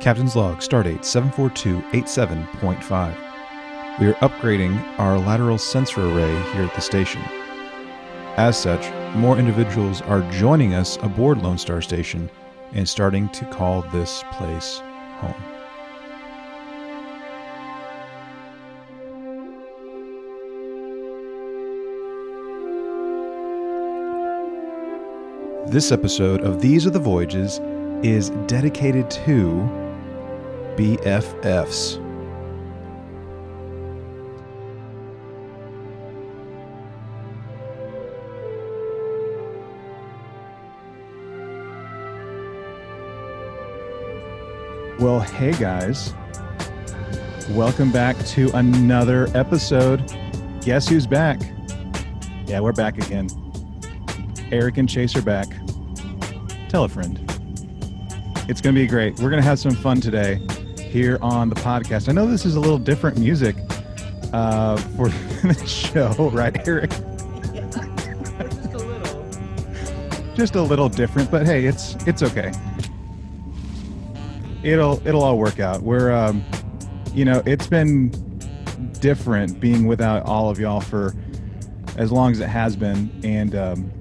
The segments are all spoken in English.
Captain's log, stardate 74287.5. We are upgrading our lateral sensor array here at the station. As such, more individuals are joining us aboard Lone Star Station and starting to call this place home. This episode of These Are the Voyages is dedicated to BFFs. Well, hey guys. Welcome back to another episode. Guess who's back? Yeah, we're back again. Eric and Chase are back. Tell a friend. It's going to be great. We're going to have some fun today here on the podcast. I know this is a little different music uh, for the show, right, Eric? Just a little. Just a little different, but hey, it's it's okay. It'll it'll all work out. We're um, you know, it's been different being without all of y'all for as long as it has been, and um,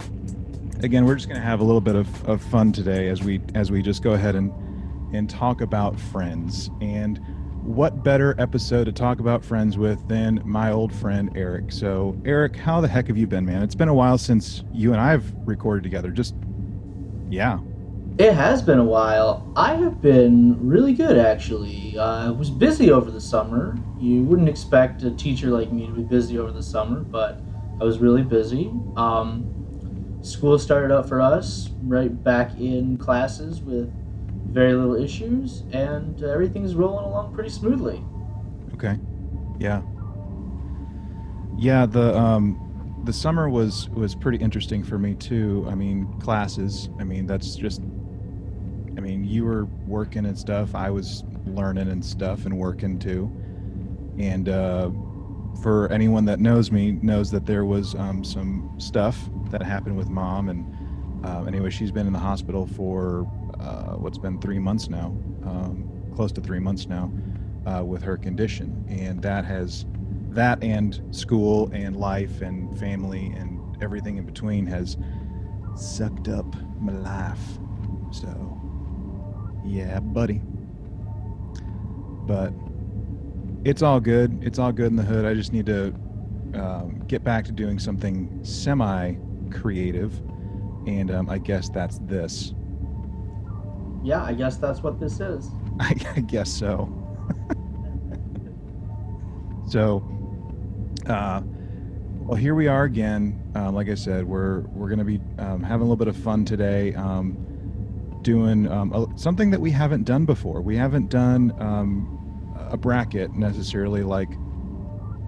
again, we're just going to have a little bit of, of fun today as we as we just go ahead and and talk about friends. And what better episode to talk about friends with than my old friend Eric? So, Eric, how the heck have you been, man? It's been a while since you and I have recorded together. Just yeah. It has been a while. I have been really good, actually. Uh, I was busy over the summer. You wouldn't expect a teacher like me to be busy over the summer, but I was really busy. Um, school started up for us right back in classes with very little issues, and uh, everything's rolling along pretty smoothly. Okay. Yeah. Yeah, the um the summer was was pretty interesting for me too. I mean, classes. I mean, that's just I mean, you were working and stuff. I was learning and stuff and working too. And uh for anyone that knows me knows that there was um, some stuff that happened with mom and uh, anyway she's been in the hospital for uh, what's been three months now um, close to three months now uh, with her condition. And that has that and school and life and family and everything in between has sucked up my life. So yeah buddy. But it's all good. It's all good in the hood. I just need to um, get back to doing something semi creative and um, i guess that's this Yeah, I guess that's what this is. I, I guess so. so, uh, well, here we are again. Um, like I said, we're we're going to be um, having a little bit of fun today, um, doing um, a, something that we haven't done before. We haven't done um, a bracket necessarily, like,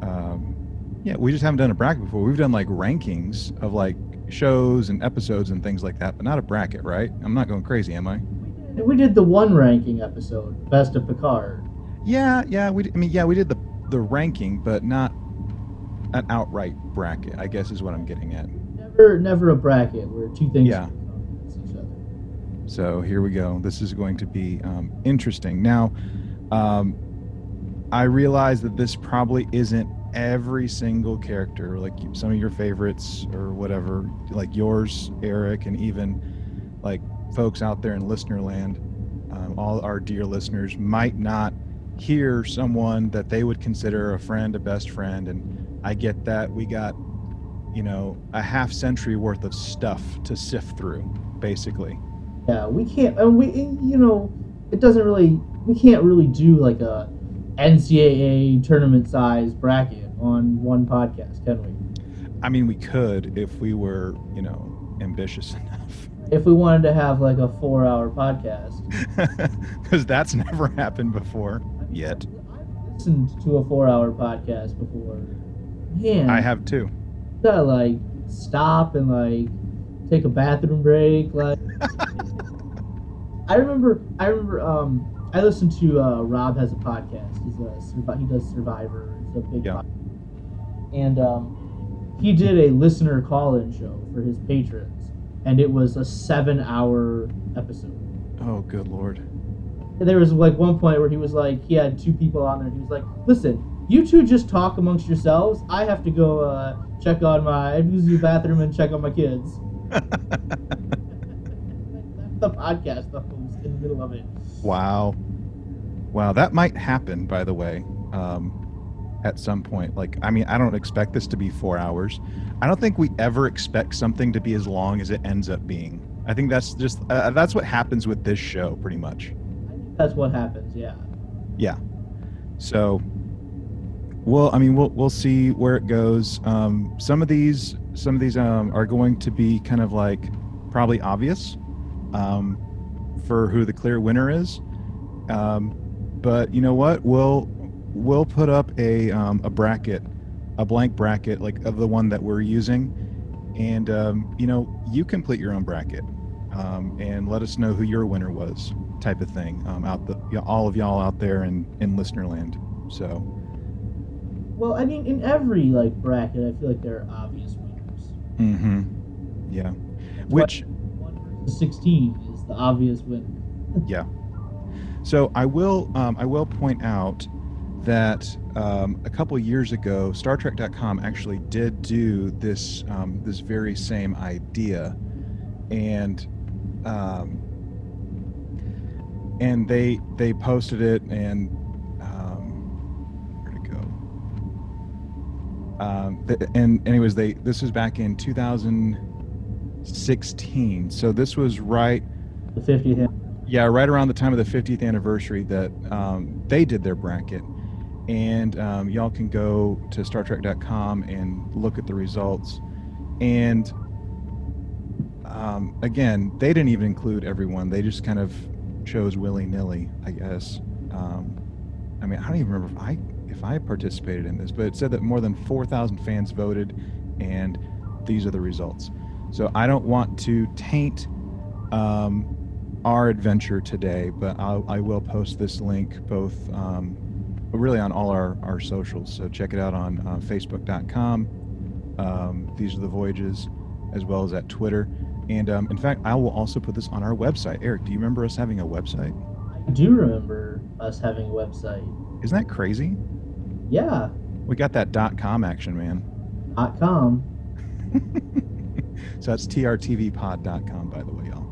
um, yeah, we just haven't done a bracket before. We've done like rankings of like shows and episodes and things like that, but not a bracket, right? I'm not going crazy, am I? And we did the one ranking episode, Best of Picard. Yeah, yeah, we. I mean, yeah, we did the the ranking, but not an outright bracket. I guess is what I'm getting at. Never, never a bracket where two things Yeah. come against each other. So here we go. This is going to be um, interesting. Now, um, I realize that this probably isn't every single character, like some of your favorites or whatever, like yours, Eric, and even like folks out there in listener land. Um, all our dear listeners might not hear someone that they would consider a friend, a best friend, and I get that. We got, you know, a half century worth of stuff to sift through, basically. Yeah, we can't. And we, you know, it doesn't really. We can't really do like a NCAA tournament size bracket on one podcast, can we? I mean, we could if we were, you know, ambitious enough. If we wanted to have like a four-hour podcast, Because that's never happened before yet. I've listened to a four-hour podcast before. Man, I have too. gotta like stop and like take a bathroom break. Like, I remember, I remember, um, I listened to uh, Rob has a podcast. He's a he does Survivor. It's a big Yeah. podcast. and um, he did a listener call-in show for his patrons, and it was a seven-hour episode. Oh, good lord. there was like one point where he was like, he had two people on there, and he was like, "Listen, you two just talk amongst yourselves. I have to go uh, check on my, I use the bathroom and check on my kids." the podcast, the host in the middle of it. Wow. Wow, that might happen, by the way, um, at some point. Like, I mean, I don't expect this to be four hours. I don't think we ever expect something to be as long as it ends up being. I think that's just uh, that's what happens with this show, pretty much. That's what happens. Yeah. Yeah. So, well, I mean, we'll we'll see where it goes. Um, some of these some of these um, are going to be kind of like probably obvious um, for who the clear winner is. Um, but you know what? We'll we'll put up a um, a bracket, a blank bracket like of the one that we're using, and um, you know you complete your own bracket, um, and let us know who your winner was, type of thing. Um, out the you know, all of y'all out there in in listener land. So Well, I mean, in every like bracket, I feel like there are obvious winners. Mm-hmm. yeah, which One versus sixteen is the obvious winner. Yeah. So I will um, I will point out that um, a couple years ago, Star Trek.com actually did do this um, this very same idea, and um, and they they posted it and um, where'd it go? Um, th- and anyways, they this was back in 2016. So this was right The fiftieth. yeah, right around the time of the 50th anniversary that um, they did their bracket. And um, y'all can go to StarTrek.com and look at the results. And um, again, they didn't even include everyone. They just kind of chose willy nilly, I guess. Um, I mean, I don't even remember if I if I participated in this, but it said that more than 4,000 fans voted, and these are the results. So I don't want to taint um, our adventure today, but I'll, I will post this link both um, really on all our, our socials. So check it out on uh, Facebook.com. Um, these are the voyages, as well as at Twitter. And um, in fact, I will also put this on our website. Eric, do you remember us having a website? I do remember us having a website. Isn't that crazy? Yeah. We got that dot com action, man. Dot com. so that's trtvpod.com, by the way, y'all.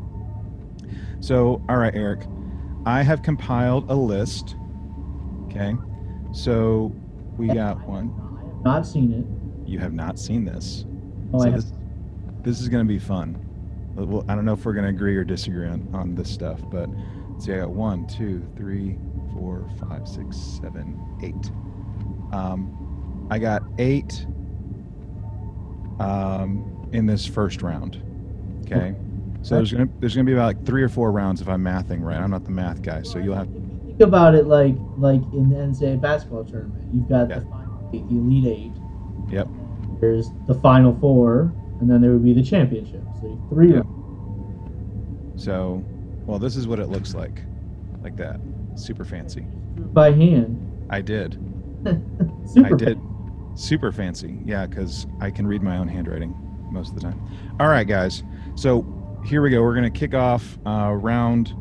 So, all right, Eric, I have compiled a list. Okay. So we got one. I have not seen it. You have not seen this. Oh, so I have. this, this is going to be fun. Well, I don't know if we're going to agree or disagree on, on this stuff, but see, I got one, two, three, four, five, six, seven, eight. Um, I got eight um, in this first round. Okay. So there's gonna there's gonna be about like three or four rounds if I'm mathing right. I'm not the math guy, so you'll have about it like like in the NCAA basketball tournament. You've got Yeah. the final eight, the elite eight. Yep. There's the final four, and then there would be the championship. So three. Yeah. So, well, this is what it looks like, like that. Super fancy. by hand. I did. Super I did. Super fancy. Yeah, because I can read my own handwriting most of the time. All right, guys. So here we go. We're going to kick off uh, round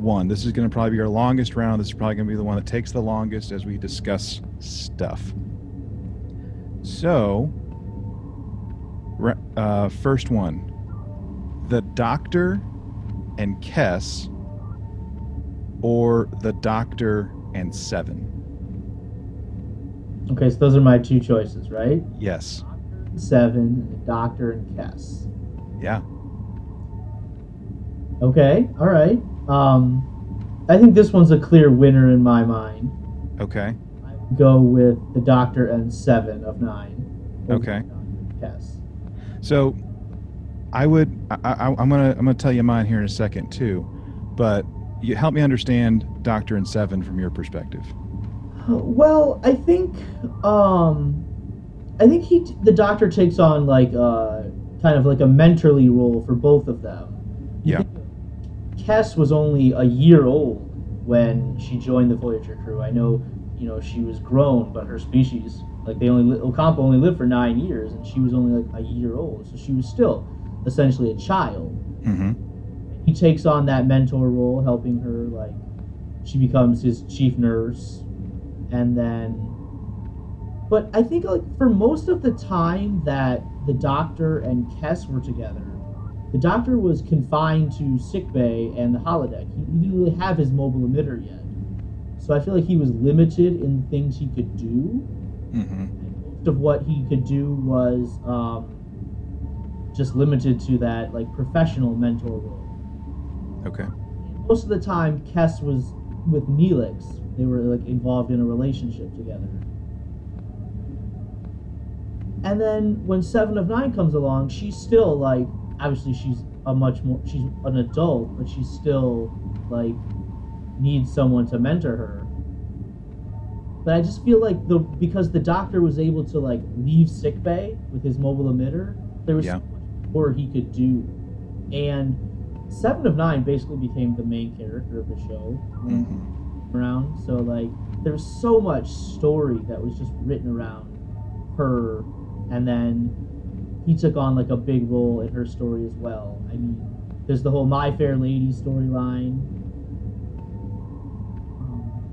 one. This is going to probably be our longest round. This is probably going to be the one that takes the longest as we discuss stuff. So, uh, first one the Doctor and Kes, or the Doctor and Seven. Okay, so those are my two choices, right? Yes. Seven, the Doctor and Kes. Yeah. Okay, all right. Um, I think this one's a clear winner in my mind. Okay. I would go with the Doctor and Seven of nine. Okay. the Doctor and Kes. So, I would. I, I, I'm gonna. I'm gonna tell you mine here in a second too, but you help me understand Doctor and Seven from your perspective. Well, I think um, I think he the Doctor takes on like uh, kind of like a mentorly role for both of them. You Yeah. Kes was only a year old when she joined the Voyager crew. I know, you know, she was grown, but her species, like they only li- Ocampa only lived for nine years, and she was only like a year old, so she was still essentially a child. Mm-hmm. He takes on that mentor role, helping her like she becomes his chief nurse, and then. But I think like for most of the time that the Doctor and Kes were together, the Doctor was confined to sickbay and the holodeck. He, he didn't really have his mobile emitter yet, so I feel like he was limited in things he could do. Mm-hmm. Most of what he could do was um, just limited to that like professional mentor role. Okay. Most of the time, Kes was with Neelix. They were like involved in a relationship together. And then when Seven of Nine comes along, she's still like obviously she's a much more she's an adult, but she's still like needs someone to mentor her. But I just feel like the because the doctor was able to like leave sickbay with his mobile emitter, there was Yeah. so much more he could do. And Seven of Nine basically became the main character of the show when hmm around. So like there was so much story that was just written around her and then he took on like a big role in her story as well. I mean, there's the whole My Fair Lady storyline. Um,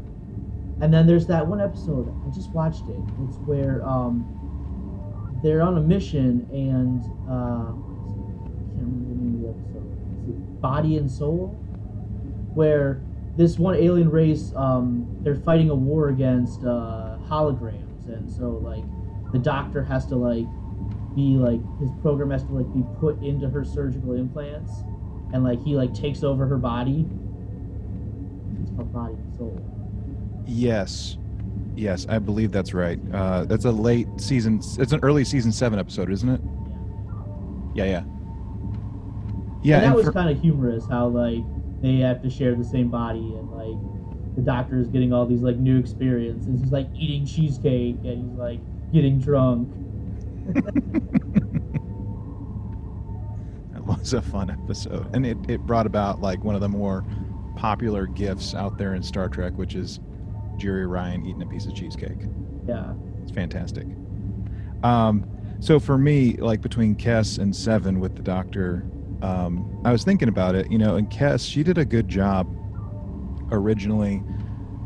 and then there's that one episode, I just watched it. It's where um, they're on a mission and uh, I can't remember the name of the episode. Body and Soul? Where this one alien race, um, they're fighting a war against uh, holograms, and so like the doctor has to like be like his program has to like be put into her surgical implants, and like he like takes over her body. It's called Body and Soul. Yes. Yes, I believe that's right. Uh, that's a late season. It's an early season seven episode, isn't it? Yeah. Yeah, yeah. Yeah, and that and was for- kind of humorous how like they have to share the same body and like the doctor is getting all these like new experiences. He's like eating cheesecake and he's like getting drunk. It was a fun episode, and it, it brought about like one of the more popular gifts out there in Star Trek, which is Jeri Ryan eating a piece of cheesecake. Yeah. It's fantastic. Um, so for me, like between Kes and Seven with the Doctor, um, I was thinking about it. You know, and Kes, she did a good job originally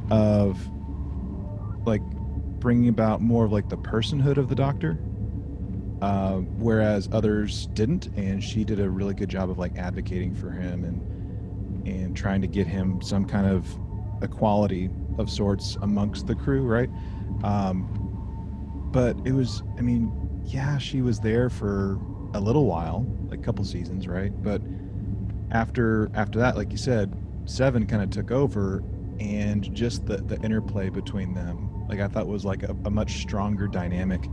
of like bringing about more of like the personhood of the Doctor, uh, whereas others didn't, and she did a really good job of like advocating for him and and trying to get him some kind of equality of sorts amongst the crew, right? Um, but it was, I mean, yeah, she was there for a little while, like a couple seasons, right? But after after that, like you said, Seven kind of took over, and just the the interplay between them, like I thought was like a, a much stronger dynamic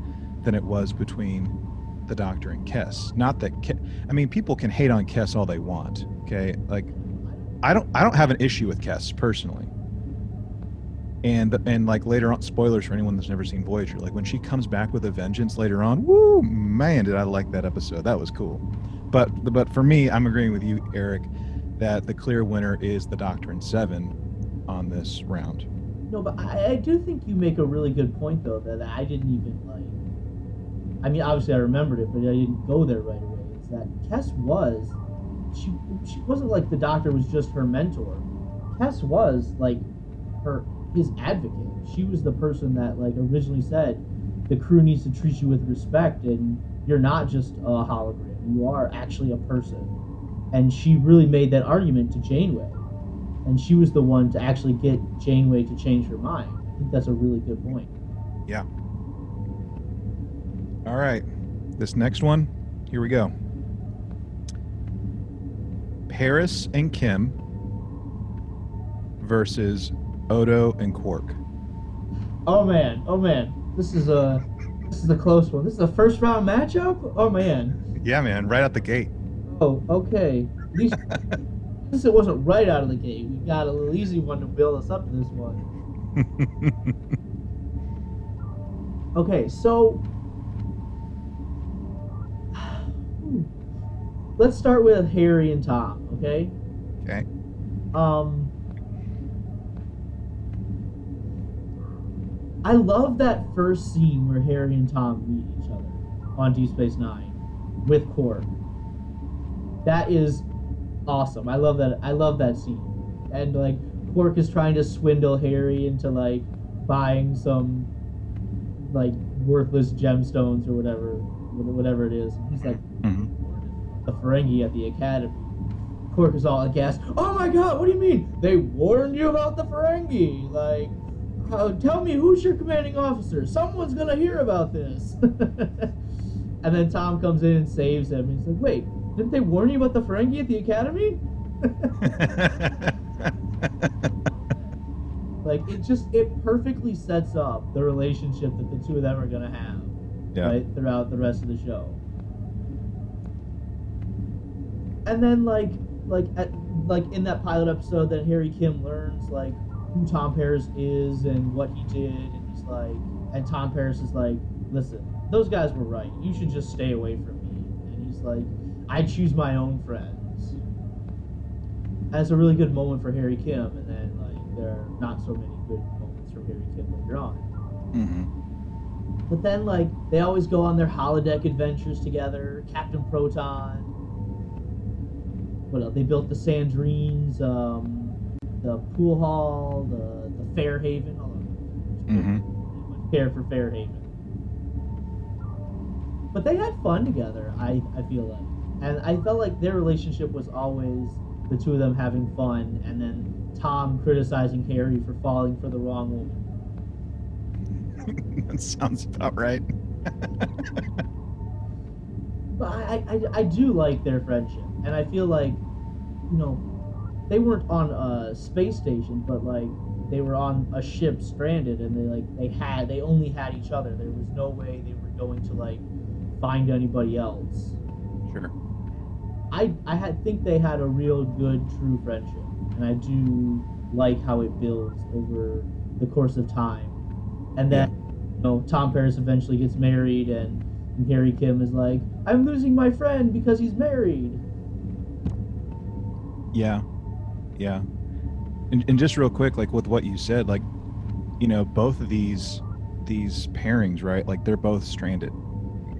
than it was between the Doctor and Kes. Not that, Ke- I mean, people can hate on Kes all they want, okay? Like, I don't I don't have an issue with Kes personally. And and like later on, spoilers for anyone that's never seen Voyager. Like when she comes back with a vengeance later on, woo man, did I like that episode? That was cool. But but for me, I'm agreeing with you, Eric, that the clear winner is the Doctor and Seven on this round. No, but I, I do think you make a really good point though that I didn't even like. I mean, obviously I remembered it, but I didn't go there right away. Is that Kes was, she she wasn't like the doctor was just her mentor. Kes was like her his advocate. She was the person that like originally said the crew needs to treat you with respect and you're not just a hologram. You are actually a person. And she really made that argument to Janeway and she was the one to actually get Janeway to change her mind. I think that's a really good point. All right, this next one, here we go. Paris and Kim versus Odo and Quark. Oh man, oh man, this is a this is a close one. This is a first round matchup. Oh man. Yeah, man, right out the gate. Oh, okay. At least, at it wasn't right out of the gate. We got a little easy one to build us up to this one. Okay, so let's start with Harry and Tom. Okay. okay. Um, I love that first scene where Harry and Tom meet each other on Deep Space Nine with Quark. That is awesome. I love that. I love that scene. And like Quark is trying to swindle Harry into like buying some like worthless gemstones or whatever, whatever it is. He's like hmm the Ferengi at the academy. Quark is all aghast. Oh my god, what do you mean? They warned you about the Ferengi? Like, uh, tell me who's your commanding officer? Someone's gonna hear about this. and then Tom comes in and saves him. He's like, wait, didn't they warn you about the Ferengi at the academy? like, it just, it perfectly sets up the relationship that the two of them are gonna have yeah. right throughout the rest of the show and then like like at, like in that pilot episode then harry kim learns like who tom paris is and what he did and he's like and tom paris is like listen those guys were right you should just stay away from me and he's like i choose my own friends that's a really good moment for harry kim and then like there are not so many good moments from harry kim later on hmm but then, like, they always go on their holodeck adventures together. Captain Proton. What else? They built the Sandrine's, um, the pool hall, the the Fairhaven. Hold on. hmm Care for Fairhaven. But they had fun together. I I feel like, and I felt like their relationship was always the two of them having fun, and then Tom criticizing Harry for falling for the wrong woman. that sounds about right. But I, I, I do like their friendship, and I feel like, you know, they weren't on a space station, but like they were on a ship stranded, and they like they had they only had each other. There was no way they were going to like find anybody else. Sure. I I had think they had a real good true friendship, and I do like how it builds over the course of time, and then you know Tom Paris eventually gets married, and, and Harry Kim is like, I'm losing my friend because he's married. Yeah, yeah. And, and just real quick, like with what you said, like you know, both of these these pairings, right? Like they're both stranded,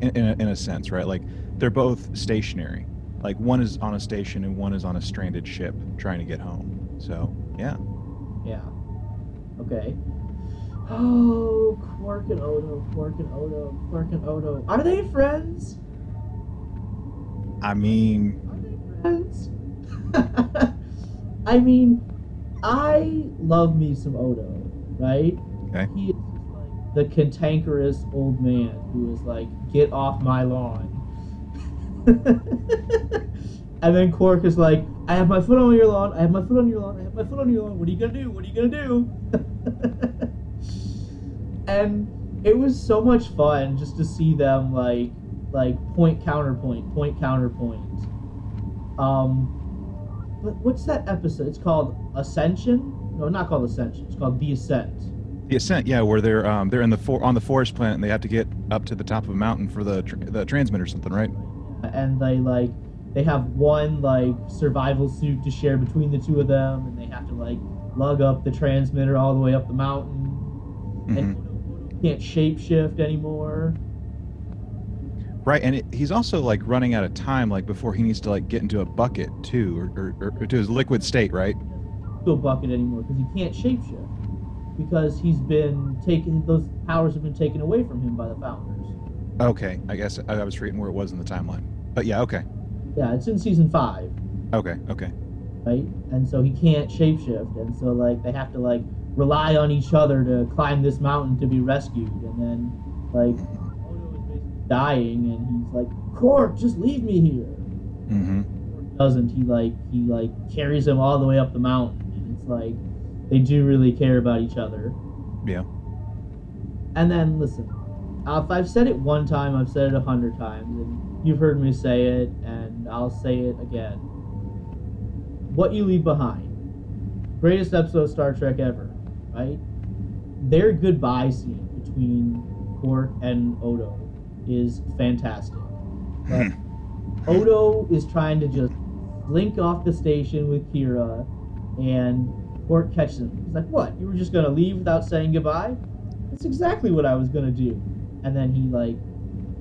in, in, a, in a sense, right? Like they're both stationary. Like one is on a station and one is on a stranded ship trying to get home. So yeah, Yeah. Okay. Oh, Quark and Odo, Quark and Odo, Quark and Odo. Are they friends? I mean, Are they friends? I mean, I love me some Odo, right? Okay. He is like the cantankerous old man who is like, get off my lawn. and then Quark is like, I have my foot on your lawn, I have my foot on your lawn, I have my foot on your lawn, what are you gonna do? What are you gonna do? and it was so much fun just to see them like like point counterpoint, point counterpoint. Um what's that episode? It's called Ascension? No, not called Ascension. It's called The Ascent. the ascent, yeah, where they're um they're in the for- on the forest planet and they have to get up to the top of a mountain for the tr- the transmitter or something, right? And they like they have one like survival suit to share between the two of them and they have to like lug up the transmitter all the way up the mountain. Mhm. And can't shapeshift anymore. Right, and it, he's also like running out of time, like before he needs to like get into a bucket too, or, or, or to his liquid state, right? to a bucket anymore because he can't shapeshift because he's been taken those powers have been taken away from him by the founders. Okay, I guess I, I was forgetting where it was in the timeline, but yeah, okay, yeah it's in season five. Okay, okay, right and so he can't shapeshift and so like they have to like rely on each other to climb this mountain to be rescued and then like dying and he's like Quark just leave me here. Hmm Quark doesn't. He like he like carries him all the way up the mountain and it's like they do really care about each other. Yeah, And then listen, if I've said it one time, I've said it a hundred times, and you've heard me say it, and I'll say it again. What you leave behind, greatest episode of Star Trek ever, right? Their goodbye scene between Quark and Odo is fantastic. Hmm. Like, Odo is trying to just link off the station with Kira, and Quark catches him. He's like, "What? You were just gonna leave without saying goodbye?" That's exactly what I was gonna do. And then he like,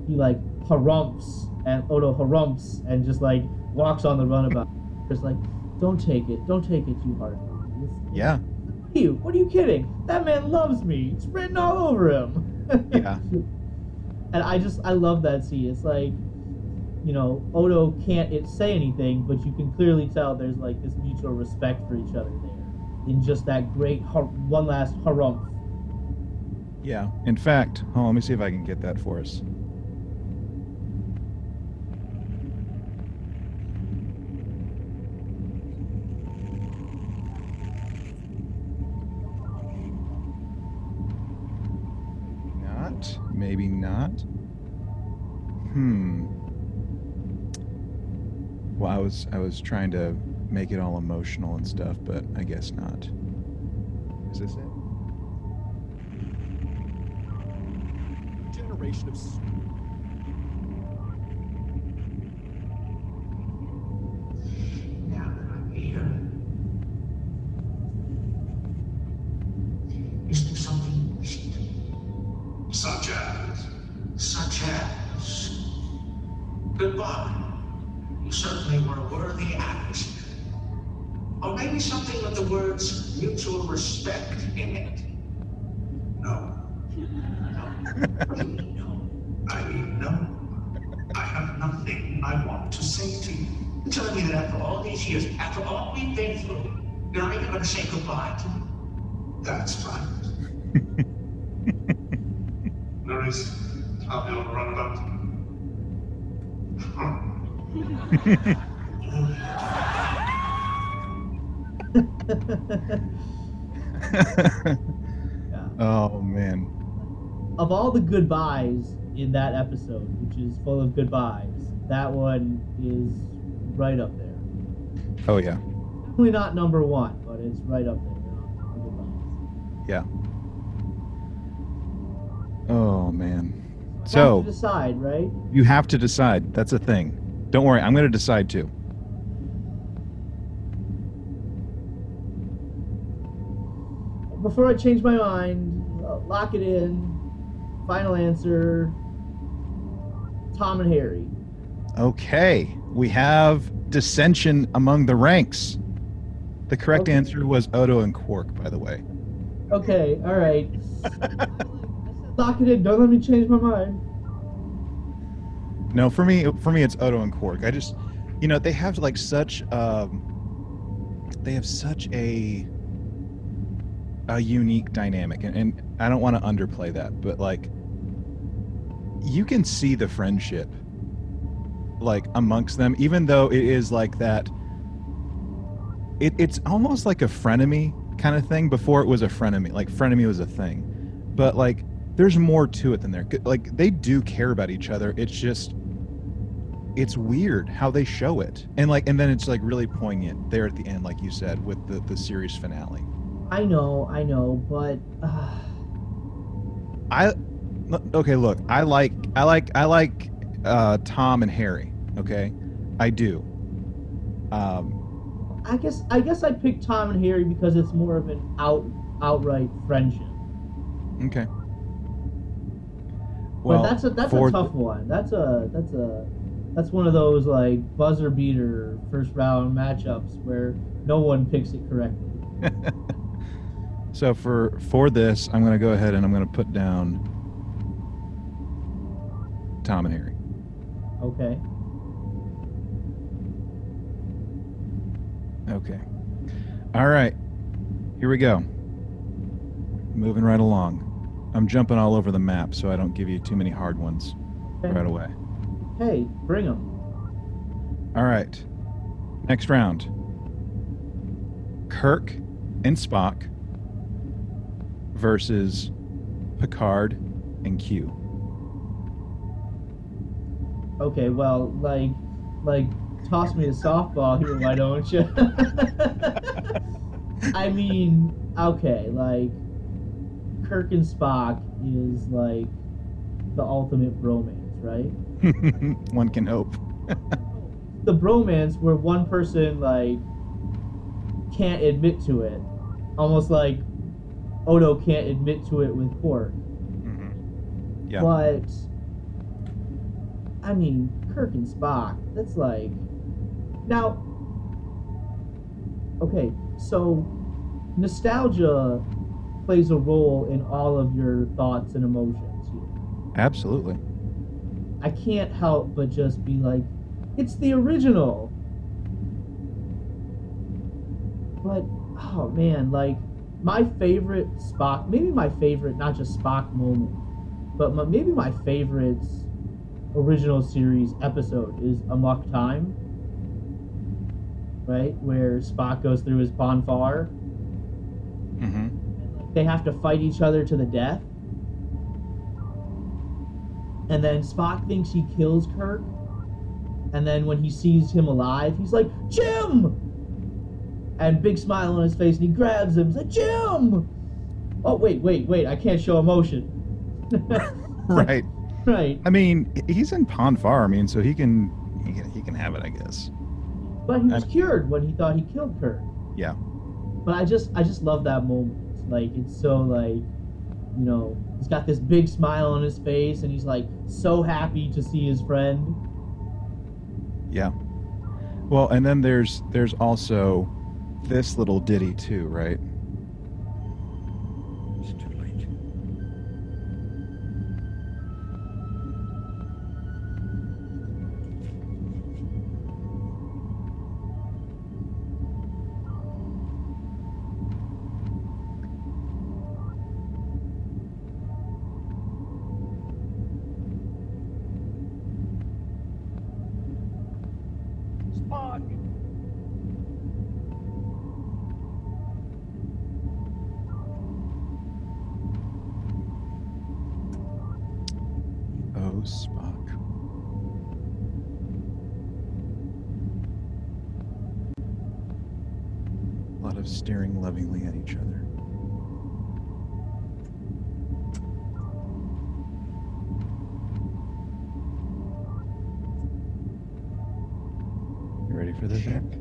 he like harumps, and Odo harumps, and just like walks on the runabout. Just like, don't take it, don't take it too hard. Yeah. What are you? What are you kidding? That man loves me. It's written all over him. Yeah. and I just I love that scene. It's like, you know, Odo can't it say anything, but you can clearly tell there's like this mutual respect for each other there, in just that great one last harumph. Yeah. In fact, oh, let me see if I can get that for us. Maybe not. Hmm. Well, I was I was trying to make it all emotional and stuff, but I guess not. Is this it? generation of these years, after all we've been through, you're not even going to say goodbye to me? That's right. There is Tommy on the runabout. Yeah. oh man. Of all the goodbyes in that episode, which is full of goodbyes, that one is right up there. Oh yeah. Definitely not number one, but it's right up there. You know, on goodbyes. Yeah. Oh man. Have So to decide, right? you have to decide. That's a thing. Don't worry, I'm going to decide too. Before I change my mind, uh, lock it in. Final answer: Tom and Harry. Okay, we have dissension among the ranks. The correct Okay. answer was Odo and Quark, by the way. Okay, all right. Lock it in. Don't let me change my mind. No, for me, for me, it's Odo and Quark. I just, you know, they have like such, um, they have such a, a unique dynamic, and, and I don't want to underplay that, but like, you can see the friendship, like amongst them, even though it is like that. It, it's almost like a frenemy kind of thing before it was a frenemy. Like frenemy was a thing, but like there's more to it than there. Like they do care about each other. It's just it's weird how they show it and like and then it's like really poignant there at the end like you said with the the series finale I know, I know, but uh, i okay look i like i like i like uh tom and harry okay i do um I guess I guess I picked Tom and Harry because it's more of an out outright friendship. okay well but that's a that's a tough one. That's a that's a that's one of those like buzzer beater first round matchups where no one picks it correctly. so for for this i'm gonna go ahead and i'm gonna put down tom and harry Okay. Okay. All right. Here we go. Moving right along. I'm jumping all over the map so I don't give you too many hard ones okay. right away. Hey, bring them. All right. Next round. Kirk and Spock versus Picard and Q. Okay, well, like, like, toss me a softball here, why don't you? I mean, okay, like, Kirk and Spock is like the ultimate bromance, right? One can hope. The bromance where one person like can't admit to it, almost like Odo can't admit to it with Quark. Mm-hmm. Yeah. But I mean, Kirk and Spock, that's like now Okay, so nostalgia plays a role in all of your thoughts and emotions. Absolutely. I can't help but just be like, it's the original. But oh man, like my favorite Spock, maybe my favorite, not just Spock moment, but my, maybe my favorite original series episode is Amok Time, right? Where Spock goes through his Pon farr. Mm-hmm. They have to fight each other to the death. And then Spock thinks he kills Kirk. And then when he sees him alive, he's like, Jim! And big smile on his face, and he grabs him. He's like, Jim! Oh, wait, wait, wait, I can't show emotion. Right. Right. I mean, he's in Pon farr. I mean, so he can he can he can have it, I guess. But he was I'm- cured when he thought he killed Kirk. Yeah. But I just I just love that moment. Like it's so like you know, he's got this big smile on his face and he's like so happy to see his friend. Yeah. Well, and then there's there's also this little ditty too, right? Oh, Spock. A lot of staring lovingly at each other. You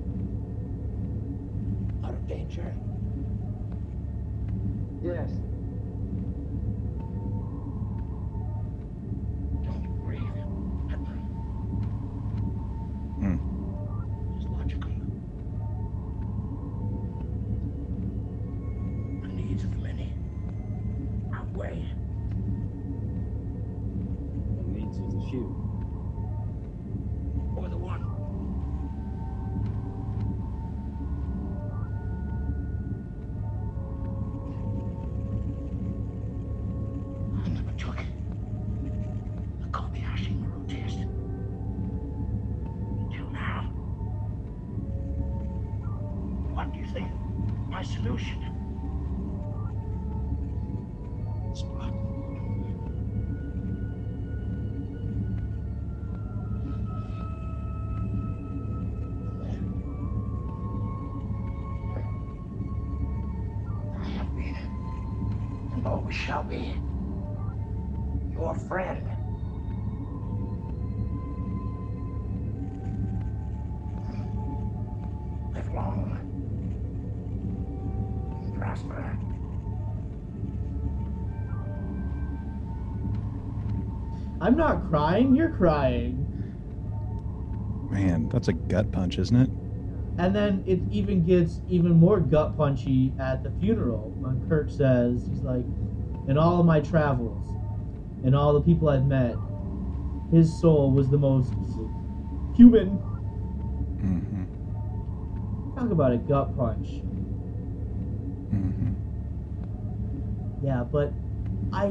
I'm not crying, you're crying. Man, that's a gut punch, isn't it? And then it even gets even more gut punchy at the funeral when Kirk says, he's like, in all of my travels, and all the people I've met, his soul was the most human. Mm-hmm. Talk about a gut punch. Mm-hmm. Yeah, but I,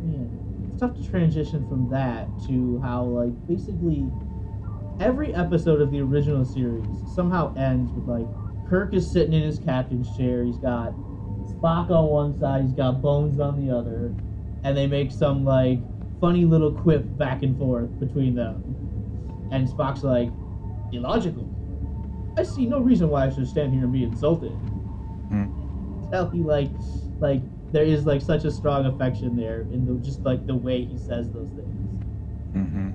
man, it's tough to transition from that to how, like, basically every episode of the original series somehow ends with, like, Kirk is sitting in his captain's chair. He's got Spock on one side, he's got Bones on the other, and they make some, like, funny little quip back and forth between them. And Spock's like, illogical. I see no reason why I should stand here and be insulted. Hmm. Tell he like, like there is like such a strong affection there in the just like the way he says those things. Mm-hmm.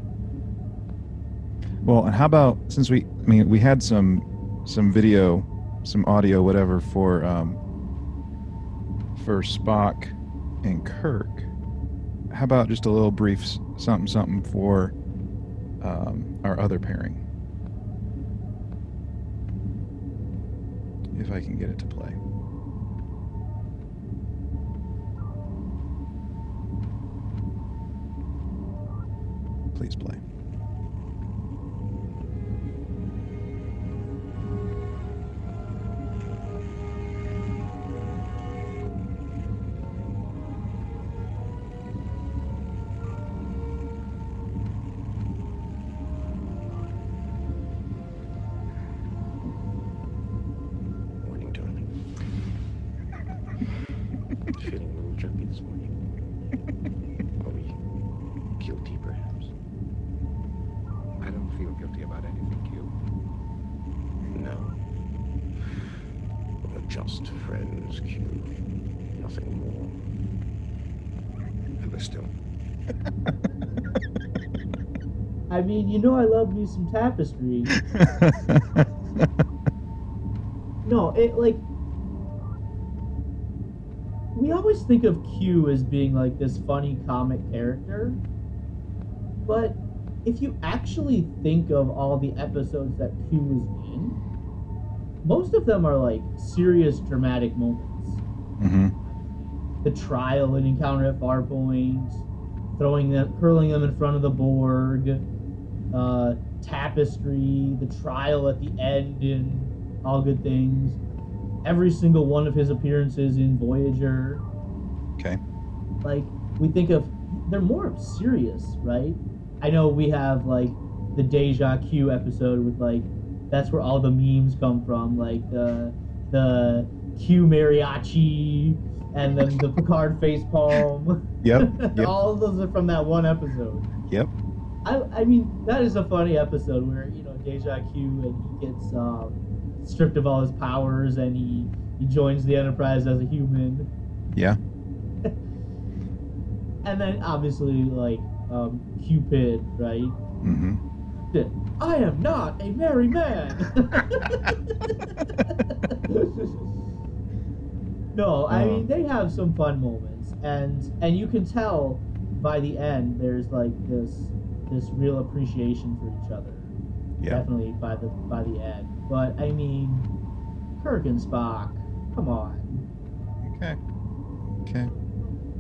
Well, and how about since we, I mean, we had some, some video, some audio, whatever for, um, for Spock and Kirk. How about just a little brief something, something for, um, our other pairing? If I can get it to play. Please play. Q. Nothing more. And we're still. I mean, you know, I love me some tapestry. No, it like we always think of Q as being like this funny comic character, but if you actually think of all the episodes that Q was in, most of them are like serious dramatic moments. hmm The trial and encounter at Farpoint, throwing them, hurling them in front of the Borg, uh, tapestry, the trial at the end in All Good Things, every single one of his appearances in Voyager. Okay. Like we think of, they're more serious, right? I know we have like the Deja Q episode with like that's where all the memes come from, like the the Q mariachi and then the Picard face palm. Yep. Yep. all of those are from that one episode. Yep. I, I mean, that is a funny episode where you know Deja Q and he gets um, stripped of all his powers and he he joins the Enterprise as a human, Yeah. and then obviously like um, Qpid, right? Hmm I am not a merry man. no, I mean they have some fun moments, and and you can tell by the end there's like this this real appreciation for each other. Yeah. Definitely by the by the end, but I mean, Kirk and Spock, come on. Okay. Okay.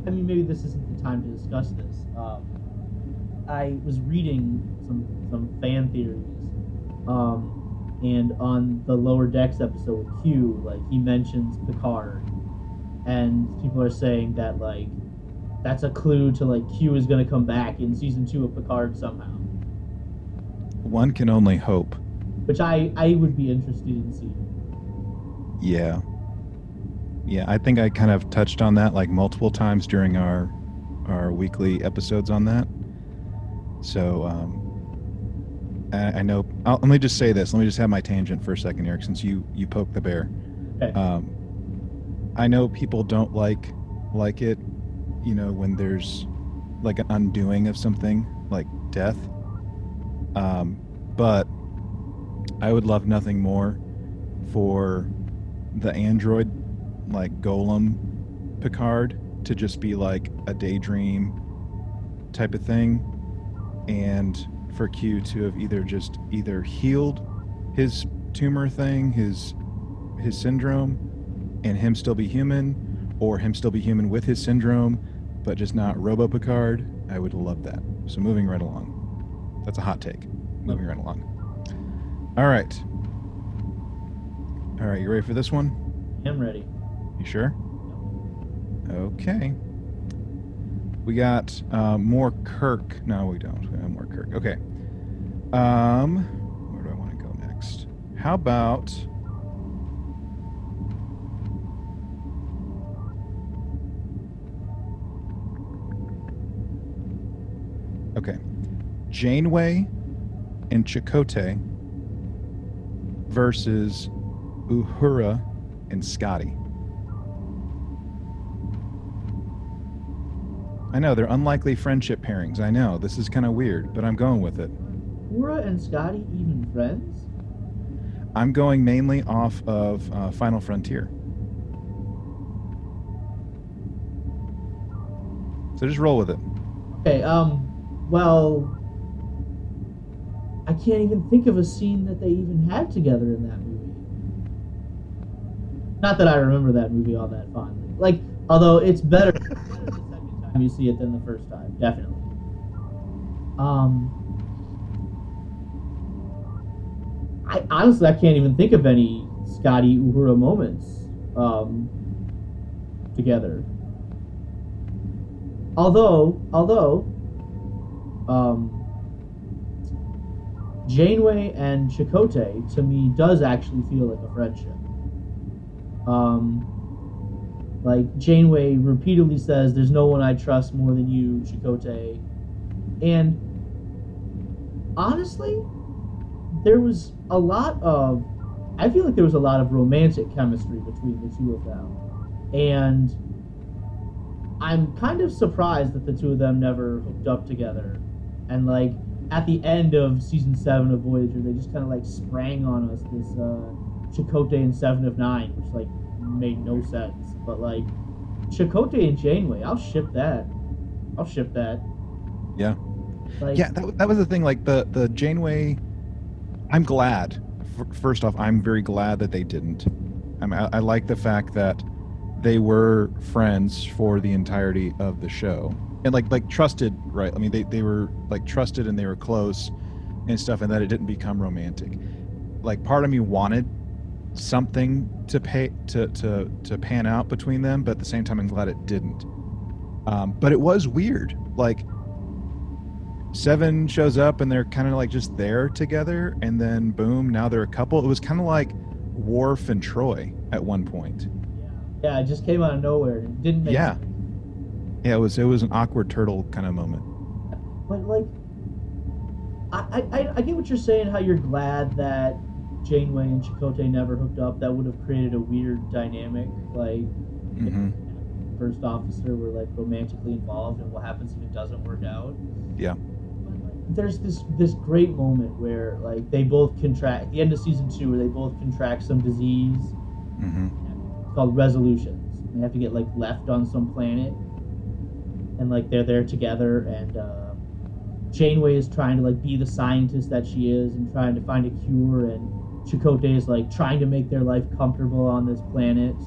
I mean, maybe this isn't the time to discuss this. Um, I was reading some some fan theories, um, and on the Lower Decks episode with Q, like he mentions Picard, and people are saying that like that's a clue to like Q is going to come back in season two of Picard somehow, One can only hope. which I I would be interested in seeing. Yeah. Yeah, I think I kind of touched on that like multiple times during our our weekly episodes on that. So um, I, I know. I'll, let me just say this. Let me just have my tangent for a second, Eric, since you you poked the bear. Okay. Um, I know people don't like like it, you know, when there's like an undoing of something like death. Um, but I would love nothing more for the android, like Golem Picard, to just be like a daydream type of thing, and for Q to have either just either healed his tumor thing, his his syndrome, and him still be human, or him still be human with his syndrome, but just not Robo Picard. I would love that. So moving right along. That's a hot take. Moving right along. All right. All right, you ready for this one? I'm ready. You sure? Okay. We got uh, more Kirk. No, we don't. Okay. Um, where do I want to go next? How about? Okay, Janeway and Chakotay versus Uhura and Scotty. I know they're unlikely friendship pairings. I know this is kind of weird, but I'm going with it. Uhura and Scotty even friends? I'm going mainly off of uh, Final Frontier. So just roll with it. Okay, um, well, I can't even think of a scene that they even had together in that movie. Not that I remember that movie all that fondly. Like, although it's better time you see it than the first time, definitely. Um, I honestly I can't even think of any Scotty Uhura moments um, together. Although, although, um, Janeway and Chakotay to me does actually feel like a friendship. Um, like Janeway repeatedly says, "There's no one I trust more than you, Chakotay," and honestly, there was a lot of. I feel like there was a lot of romantic chemistry between the two of them, and I'm kind of surprised that the two of them never hooked up together, and like at the end of season seven of Voyager, they just kind of like sprang on us this uh, Chakotay and Seven of Nine, which like made no sense. But like Chakotay and Janeway, I'll ship that. I'll ship that. Yeah. Like, yeah, that, that was the thing. Like the the Janeway, I'm glad. F- first off, I'm very glad that they didn't. I, mean, I, I like the fact that they were friends for the entirety of the show and like like trusted right i mean they, they were like trusted and they were close and stuff and that it didn't become romantic like part of me wanted something to pay to to to pan out between them but at the same time i'm glad it didn't um, but it was weird like seven shows up and they're kind of like just there together and then boom now they're a couple it was kind of like Worf and Troi at one point yeah, it just came out of nowhere. It didn't make yeah sense. yeah it was it was an awkward turtle kind of moment But like, I, I I get what you're saying. How you're glad that Janeway and Chakotay never hooked up. That would have created a weird dynamic. Like, hmm first officer were like romantically involved, and what happens if it doesn't work out? Yeah. But, like, there's this this great moment where like they both contract the end of season two, where they both contract some disease hmm called resolutions. They have to get like left on some planet, and like they're there together. And uh, Janeway is trying to like be the scientist that she is, and trying to find a cure. And Chakotay is like trying to make their life comfortable on this planet.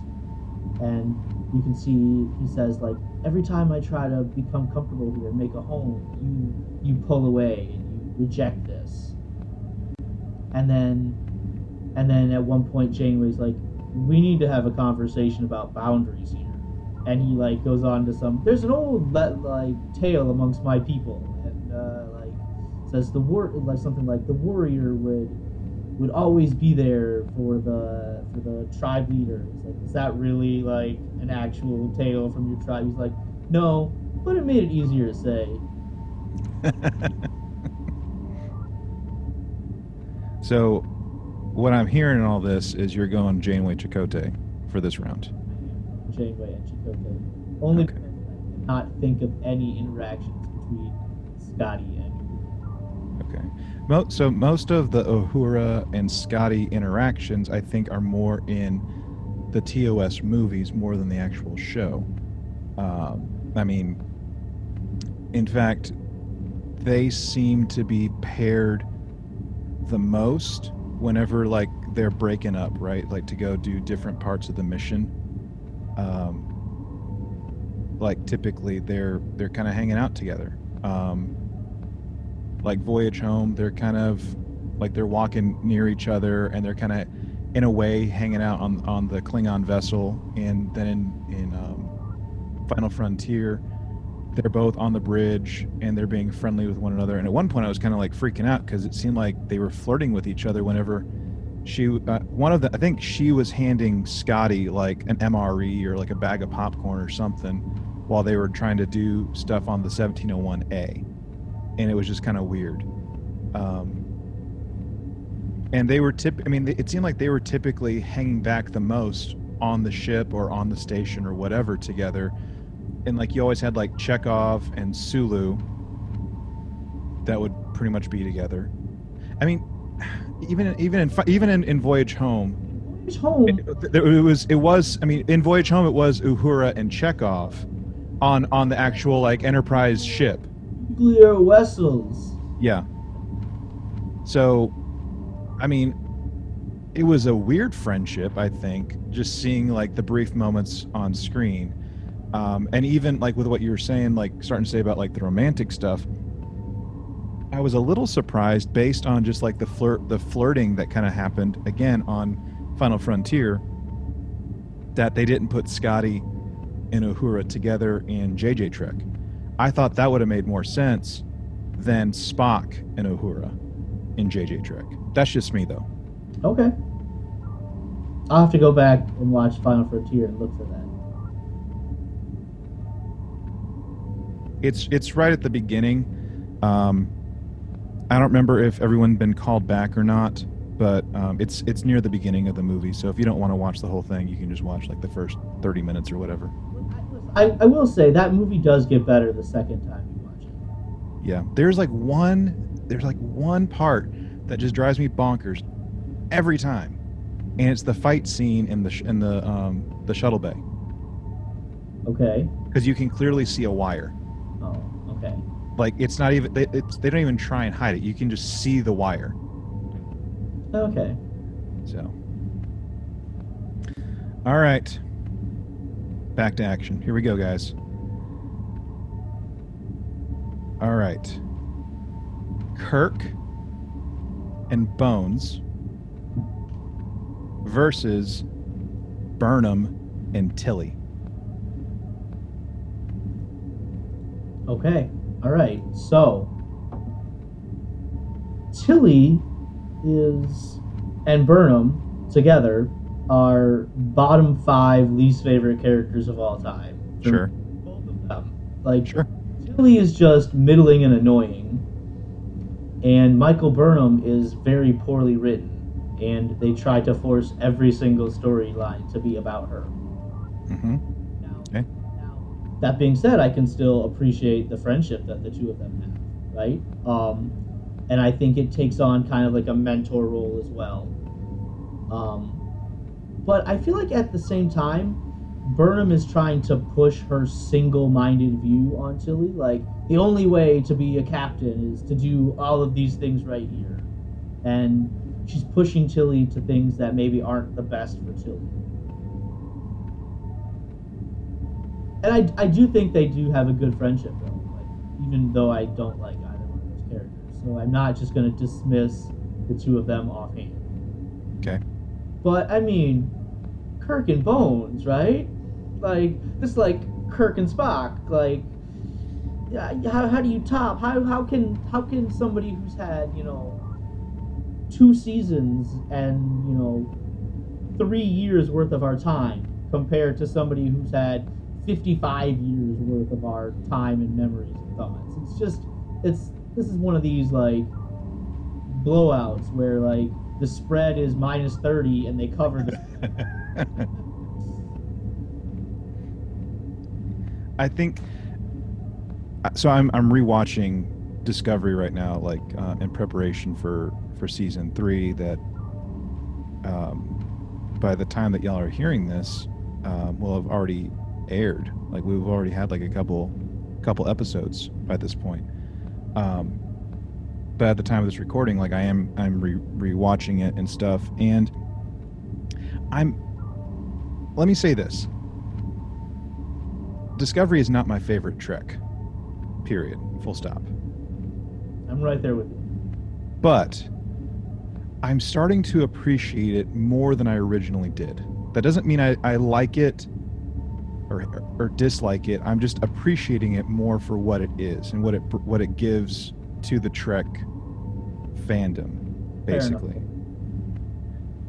And you can see he says like every time I try to become comfortable here, make a home, you you pull away and you reject this. And then, and then at one point, Janeway's like, we need to have a conversation about boundaries here. And he like goes on to some. There's an old like tale amongst my people, and uh, like says the war like something like the warrior would would always be there for the for the tribe leaders. Like, is that really like an actual tale from your tribe? He's like, no, but it made it easier to say. so what i'm hearing in all this is you're going janeway chakotay for this round Janeway and Chakotay. Only Okay. because I cannot think of any interactions between Scotty and Okay. Mo- so most of the Uhura and Scotty interactions, I think, are more in the TOS movies more than the actual show. Um, I mean, in fact, they seem to be paired the most whenever like they're breaking up, right? Like to go do different parts of the mission. Um, like typically they're they're kind of hanging out together. Um, like voyage home they're kind of like they're walking near each other and they're kind of in a way hanging out on on the klingon vessel and then in in um, final frontier they're both on the bridge and they're being friendly with one another and at one point i was kind of like freaking out because it seemed like they were flirting with each other whenever she uh, one of the i think she was handing scotty like an mre or like a bag of popcorn or something while they were trying to do stuff on the 1701a and it was just kind of weird. Um, and they were tip. I mean, it seemed like they were typically hanging back the most on the ship or on the station or whatever together. And like you always had like Chekov and Sulu that would pretty much be together. I mean, even even in even in, in Voyage Home, Voyage Home. it, it was it was. I mean, in Voyage Home, it was Uhura and Chekov on on the actual like Enterprise ship. Nuclear vessels. Yeah. So, I mean, it was a weird friendship, I think, just seeing like the brief moments on screen. Um, and even like with what you were saying, like starting to say about like the romantic stuff, I was a little surprised based on just like the flirt, the flirting that kind of happened again on Final Frontier, that they didn't put Scotty and Uhura together in JJ Trek. I thought that would have made more sense than Spock and Uhura in JJ Trek. That's just me though. Okay. I'll have to go back and watch Final Frontier and look for that. It's it's right at the beginning. Um, I don't remember if everyone has been called back or not, but um, it's it's near the beginning of the movie. So if you don't want to watch the whole thing, you can just watch like the first thirty minutes or whatever. I, I will say that movie does get better the second time you watch it. Yeah, there's like one there's like one part that just drives me bonkers every time, and it's the fight scene in the sh- in the um, the shuttle bay Okay. because you can clearly see a wire. Oh, okay. Like it's not even they, it's, they don't even try and hide it. You can just see the wire. Okay. So, all right, back to action. Here we go, guys. All right, Kirk and Bones versus Burnham and Tilly. Okay. All right. So Tilly is and Burnham together are bottom five least favorite characters of all time. Sure, Both of them. Like sure. Tilly is just middling and annoying, and Michael Burnham is very poorly written, and they try to force every single storyline to be about her. hmm Now, Okay. now, that being said, I can still appreciate the friendship that the two of them have, right? Um, and I think it takes on kind of like a mentor role as well. Um, but I feel like at the same time, Burnham is trying to push her single-minded view on Tilly. Like the only way to be a captain is to do all of these things right here, and she's pushing Tilly to things that maybe aren't the best for Tilly. And I, I do think they do have a good friendship though, like even though I don't like either one of those characters. So I'm not just gonna dismiss the two of them offhand. Okay. But I mean, Kirk and Bones, right? Like this, like Kirk and Spock. Like, how, how do you top? How how can how can somebody who's had you know two seasons and you know three years worth of our time compared to somebody who's had 55 years worth of our time and memories and thoughts? It's just it's this is one of these like blowouts where like the spread is minus 30 and they cover the I think so. I'm I'm rewatching Discovery right now, like uh, in preparation for for season three. That um, by the time that y'all are hearing this, um, will have already aired. Like we've already had like a couple couple episodes by this point. Um, but at the time of this recording, like I am I'm re rewatching it and stuff, and I'm. Let me say this. Discovery is not my favorite Trek. Period. Full stop. I'm right there with you. But I'm starting to appreciate it more than I originally did. That doesn't mean I, I like it or, or dislike it. I'm just appreciating it more for what it is and what it what it gives to the Trek fandom, basically.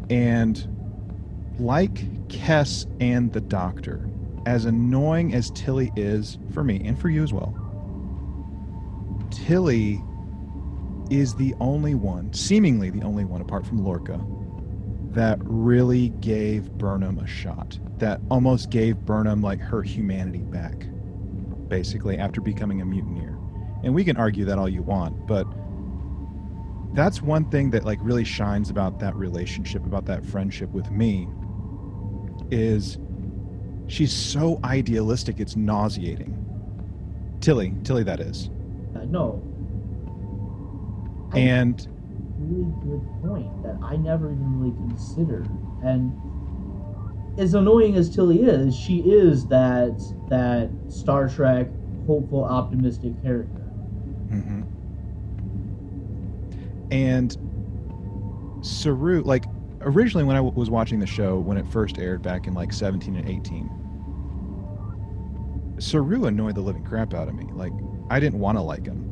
And like Kes and the Doctor, as annoying as Tilly is for me and for you as well, Tilly is the only one, seemingly the only one apart from Lorca, that really gave Burnham a shot. That almost gave Burnham like her humanity back, basically, after becoming a mutineer. And we can argue that all you want, but that's one thing that like really shines about that relationship, about that friendship with me, is she's so idealistic it's nauseating. Tilly, Tilly that is. Uh, no. And really good point that I never even really considered. And as annoying as Tilly is, she is that that Star Trek hopeful, optimistic character. mhm. and Saru, like originally when I w- was watching the show when it first aired back in like 17 and 18, Saru annoyed the living crap out of me. Like I didn't want to like him,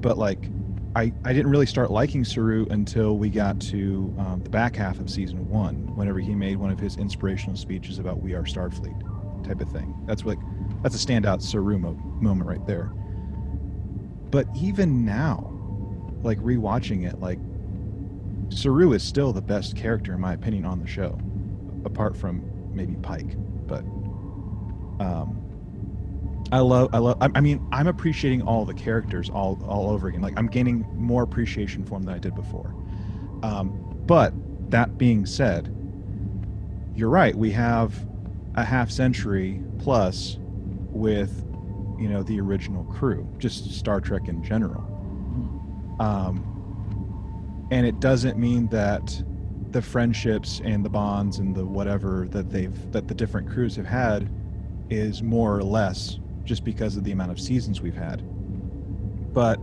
but like I I didn't really start liking Saru until we got to um, the back half of season one. Whenever he made one of his inspirational speeches about "We Are Starfleet," type of thing. That's like that's a standout Saru mo- moment right there. But even now, like rewatching it, like Saru is still the best character in my opinion on the show, apart from maybe Pike. But um, I love, I love. I, I mean, I'm appreciating all the characters all all over again. Like I'm gaining more appreciation for them than I did before. Um, but that being said, you're right. We have a half century plus with you know the original crew, just Star Trek in general. Um, and it doesn't mean that the friendships and the bonds and the whatever that they've that the different crews have had is more or less just because of the amount of seasons we've had. But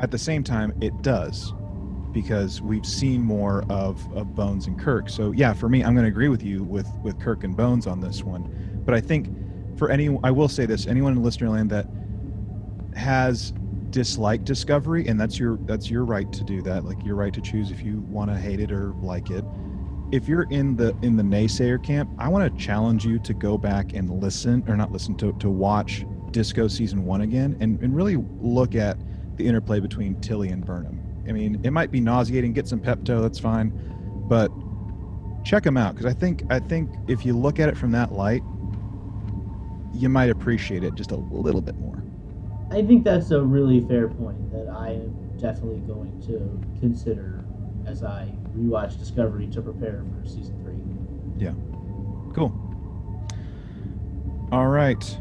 at the same time, it does because we've seen more of, of Bones and Kirk. So yeah, for me, I'm going to agree with you with with Kirk and Bones on this one. But I think for any, I will say this: anyone in Listenerland that has disliked Discovery, and that's your that's your right to do that. Like your right to choose if you want to hate it or like it. If you're in the in the naysayer camp, I want to challenge you to go back and listen, or not listen to to watch Disco season one again, and and really look at the interplay between Tilly and Burnham. I mean, it might be nauseating. Get some Pepto, that's fine, but check them out because I think I think if you look at it from that light, you might appreciate it just a little bit more. I think that's a really fair point that I am definitely going to consider as I rewatch Discovery to prepare for season three. Yeah. Cool. All right.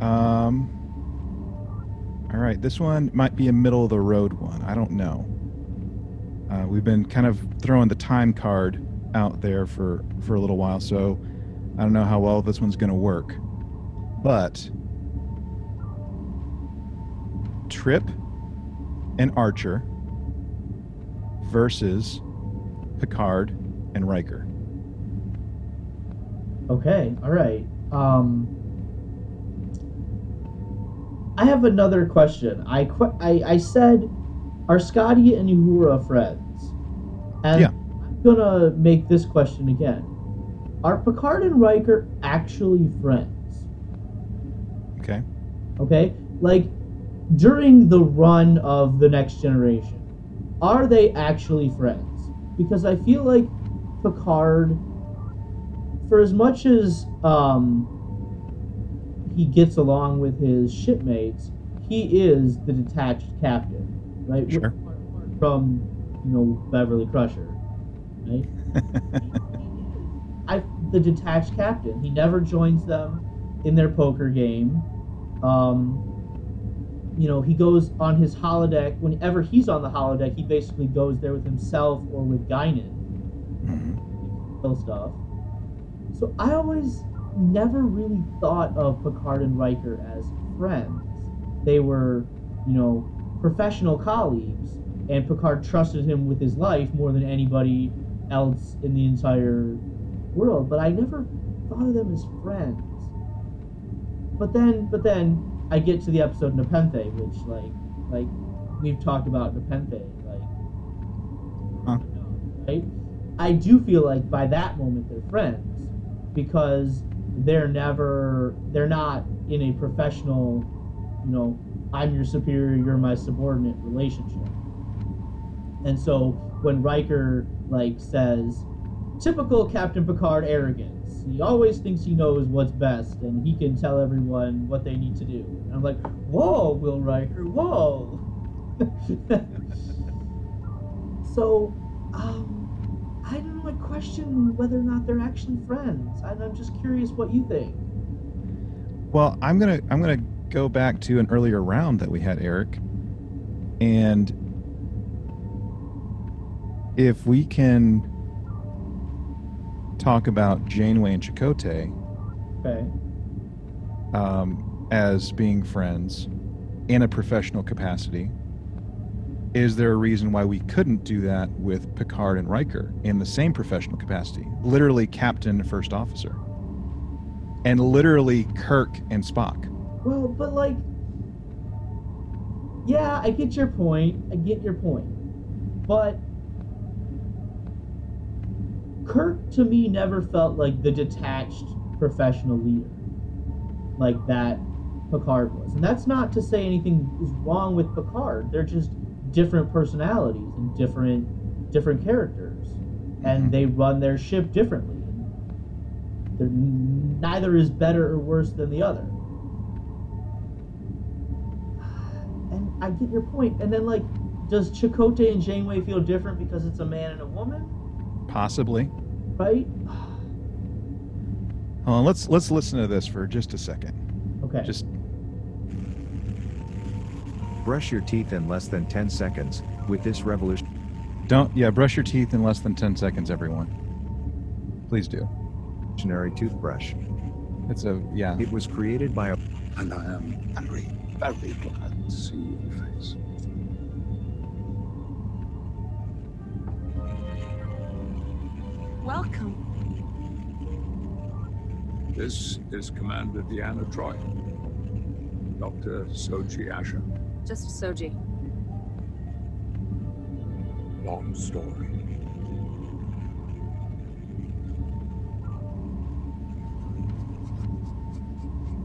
Um. All right. This one might be a middle of the road one. I don't know. Uh, we've been kind of throwing the time card out there for for a little while, so I don't know how well this one's going to work. But Trip and Archer versus Picard and Riker. Okay, all right. Um, I have another question. I que- I, I said, are Scotty and Uhura friends? And Yeah. I'm gonna make this question again. Are Picard and Riker actually friends? Okay. Okay, like during the run of the Next Generation, are they actually friends? Because I feel like Picard, for as much as um, he gets along with his shipmates, he is the detached captain, right? Sure. From you know Beverly Crusher, right? I the detached captain. He never joins them in their poker game. Um, you know, he goes on his holodeck. Whenever he's on the holodeck, he basically goes there with himself or with Guinan, Mhm. kill stuff. So I always never really thought of Picard and Riker as friends. They were, you know, professional colleagues, and Picard trusted him with his life more than anybody else in the entire world. But I never thought of them as friends. But then, but then I get to the episode Nepenthe, which like, like we've talked about Nepenthe, like, Huh. right? I do feel like by that moment they're friends because they're never, they're not in a professional, you know, I'm your superior, you're my subordinate relationship. And so when Riker like says, typical Captain Picard arrogance. He always thinks he knows what's best and he can tell everyone what they need to do. And I'm like, whoa, Will Riker, whoa. so, um, I don't. I question whether or not they're actually friends. And I'm just curious what you think. Well, I'm gonna I'm gonna go back to an earlier round that we had, Eric, and if we can talk about Janeway and Chakotay Okay. um, as being friends in a professional capacity, is there a reason why we couldn't do that with Picard and Riker in the same professional capacity? Literally, captain and first officer. And literally, Kirk and Spock. Well, but like, yeah, I get your point. I get your point. But Kirk to me never felt like the detached professional leader like that Picard was. And that's not to say anything is wrong with Picard. They're just different personalities and different different characters. And Mhm. they run their ship differently. They're, neither is better or worse than the other. And I get your point. And then, like, does Chakotay and Janeway feel different because it's a man and a woman? Possibly. Right? Hold on, let's let's listen to this for just a second. Okay. Just Brush your teeth in less than 10 seconds with this revolution. don't yeah, brush your teeth in less than ten seconds, everyone. Please do. revolutionary toothbrush. It's a yeah. It was created by a And I am very, very glad to see your Welcome. This is Commander Deanna Troi. Dr. Soji Asher. Just Soji. Long story.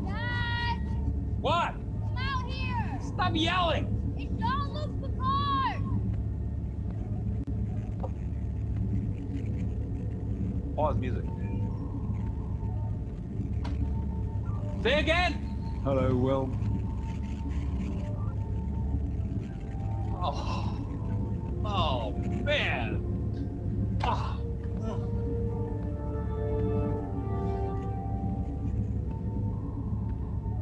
Dad! What? Come out here! Stop yelling! It's Jean-Luc Picard! Pause music. Say again? Hello, Will. Oh. Oh, man. Ah.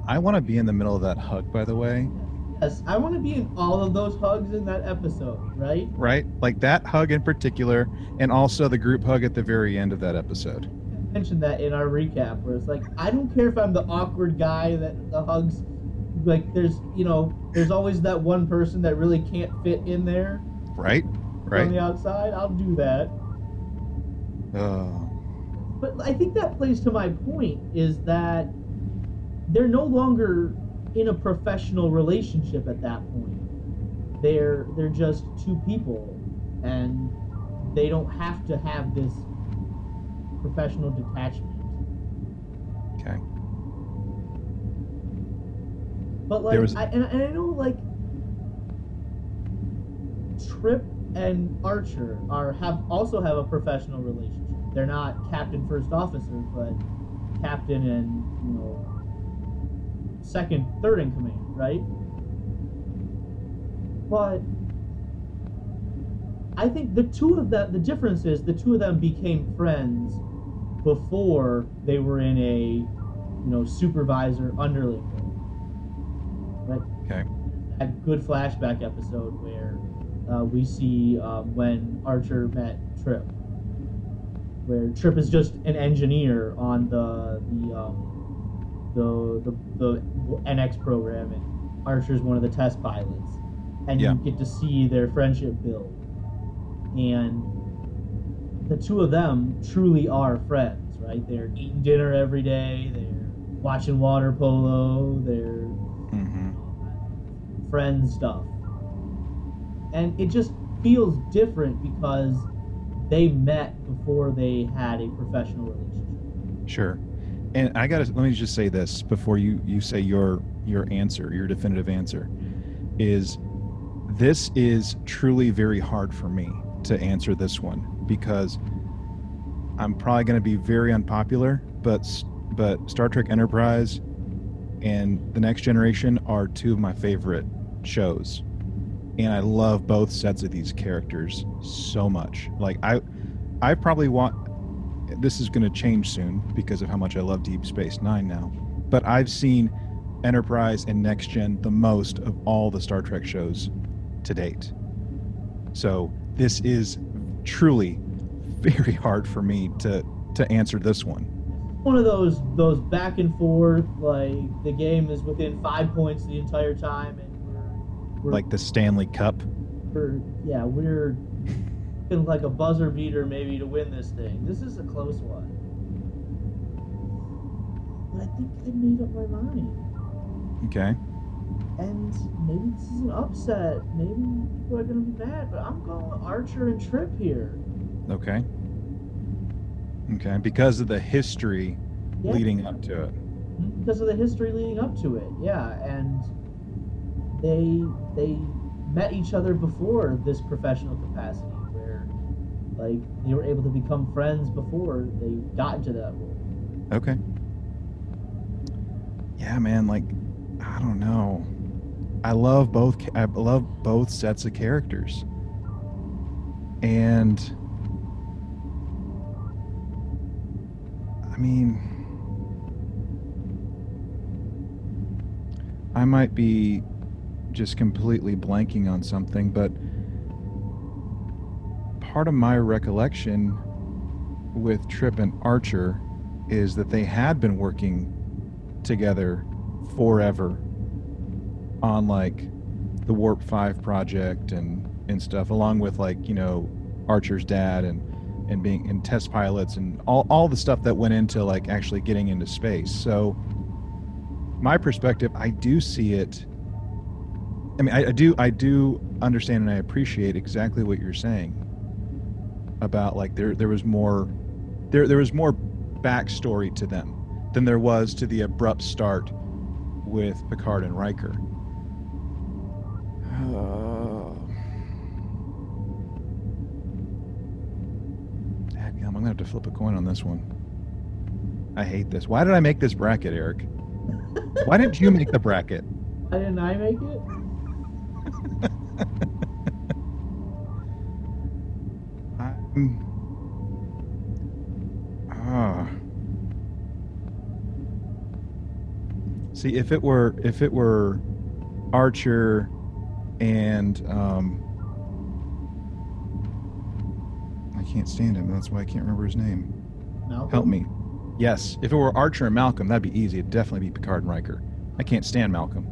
I want to be in the middle of that hug, by the way. Yes, I want to be in all of those hugs in that episode, right? Right? Like that hug in particular, and also the group hug at the very end of that episode. I mentioned that in our recap, where it's like, I don't care if I'm the awkward guy that the hugs, like, there's, you know, there's always that one person that really can't fit in there Right? Right. On the outside. I'll do that. Oh. But I think that plays to my point is that they're no longer in a professional relationship at that point. They're they're just two people and they don't have to have this professional detachment. Okay. But like was- I, and, and I know like Trip and Archer are have also have a professional relationship. They're not captain first officer, but captain and you know second third in command, right? But I think the two of them the difference is the two of them became friends before they were in a you know supervisor underling role. Right? Okay. a good flashback episode where uh, we see um, when Archer met Trip, where Trip is just an engineer on the the um, the, the the NX program, and Archer's one of the test pilots, and Yeah. you get to see their friendship build, and the two of them truly are friends, right? They're eating dinner every day, they're watching water polo, they're Mm-hmm. friend stuff. And it just feels different because they met before they had a professional relationship. Sure. And I gotta let me just say this before you you say your your answer, your definitive answer, is this is truly very hard for me to answer this one because I'm probably going to be very unpopular, but but Star Trek Enterprise and The Next Generation are two of my favorite shows. And I love both sets of these characters so much. Like I I probably want this is going to change soon because of how much I love Deep Space Nine now. But I've seen Enterprise and Next Gen the most of all the Star Trek shows to date. So this is truly very hard for me to to answer this one. One of those those back and forth, like the game is within five points the entire time, and we're, we're Like the Stanley Cup. we're yeah we're like a buzzer beater maybe to win this thing. This is a close one, but I think I made up my mind. Okay. And maybe this is an upset. Maybe people are gonna be mad, but I'm going with Archer and Trip here. Okay. Okay. Because of the history Yeah. leading up to it. Mm-hmm. because of the history leading up to it. Yeah, and they they met each other before this professional capacity, where like they were able to become friends before they got into that role. Okay. Yeah, man. Like, I don't know. I love both. I love both sets of characters, and I mean, I might be just completely blanking on something, but part of my recollection with Trip and Archer is that they had been working together forever on like the Warp 5 project and and stuff along with like, you know, Archer's dad and and being and test pilots and all all the stuff that went into like actually getting into space. So my perspective, I do see it I mean, I, I do I do understand and I appreciate exactly what you're saying about like there there was more there there was more backstory to them than there was to the abrupt start with Picard and Riker. Uh, dadgum, I'm gonna have to flip a coin on this one. I hate this. Why did I make this bracket, Eric? Why didn't you make the bracket? Why didn't I make it? Ah. See, if it were if it were Archer and um, I can't stand him. That's why I can't remember his name. Malcolm? Help me. Yes, if it were Archer and Malcolm, that'd be easy. It'd definitely be Picard and Riker. I can't stand Malcolm.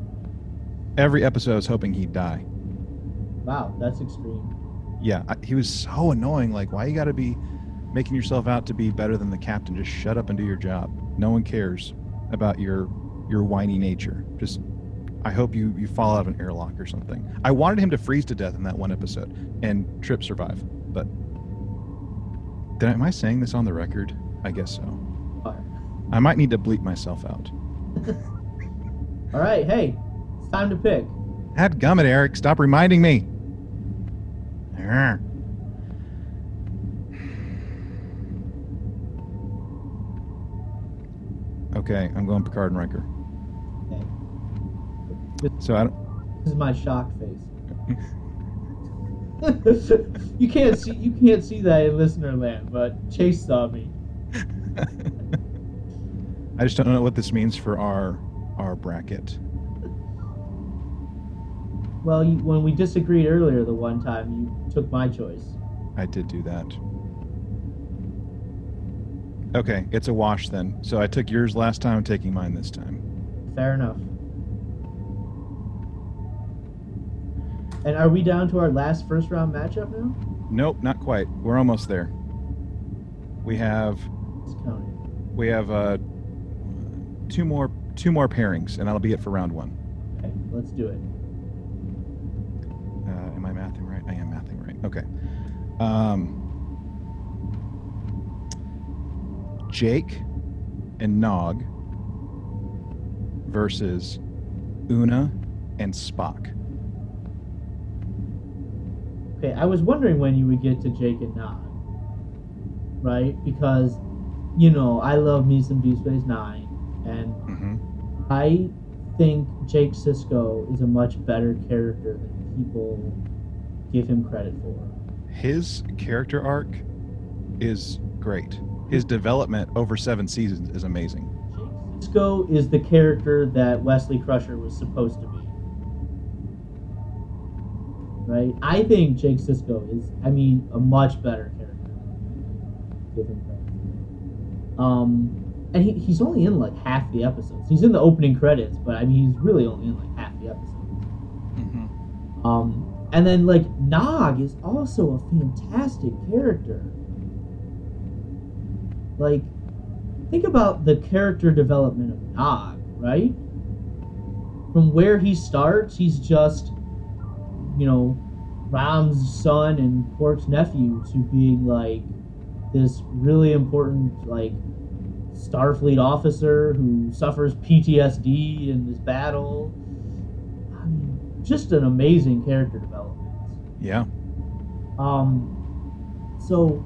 Every episode, I was hoping he'd die. Wow, that's extreme. Yeah, I, he was so annoying. Like, why you got to be making yourself out to be better than the captain? Just shut up and do your job. No one cares about your your whiny nature. Just, I hope you you fall out of an airlock or something. I wanted him to freeze to death in that one episode and Trip survive, but did I, am I saying this on the record? I guess so. I might need to bleep myself out. All right, hey, it's time to pick. Had gummit, Eric. Stop reminding me. Arr. Okay, I'm going Picard and Riker. Okay. So I don't. This is my shock face. you can't see you can't see that in listener land, but Chase saw me. I just don't know what this means for our our bracket. Well, you, when we disagreed earlier the one time, you took my choice. I did do that. Okay, it's a wash then. So I took yours last time. I'm taking mine this time. Fair enough. And are we down to our last first round matchup now? Nope, not quite. We're almost there. We have we have uh, two more two more pairings, and that'll be it for round one. Okay, let's do it. Am I mathing right? I am mathing right. Okay. Um, Jake and Nog versus Una and Spock. Okay, I was wondering when you would get to Jake and Nog. Right? Because, you know, I love me some Deep Space Nine, and hmm I think Jake Sisko is a much better character than people give him credit for. His character arc is great. His development over seven seasons is amazing. Jake Sisko is the character that Wesley Crusher was supposed to be. Right? I think Jake Sisko is, I mean, a much better character. Give him credit. Um, and he, he's only in like half the episodes. He's in the opening credits, but I mean, he's really only in like half the episodes. Mm-hmm. Um, And then like Nog is also a fantastic character. Like think about the character development of Nog, right? From where he starts, he's just you know, Rom's son and Quark's nephew to being like this really important like Starfleet officer who suffers PTSD in this battle. I mean, just an amazing character development. Yeah. Um, so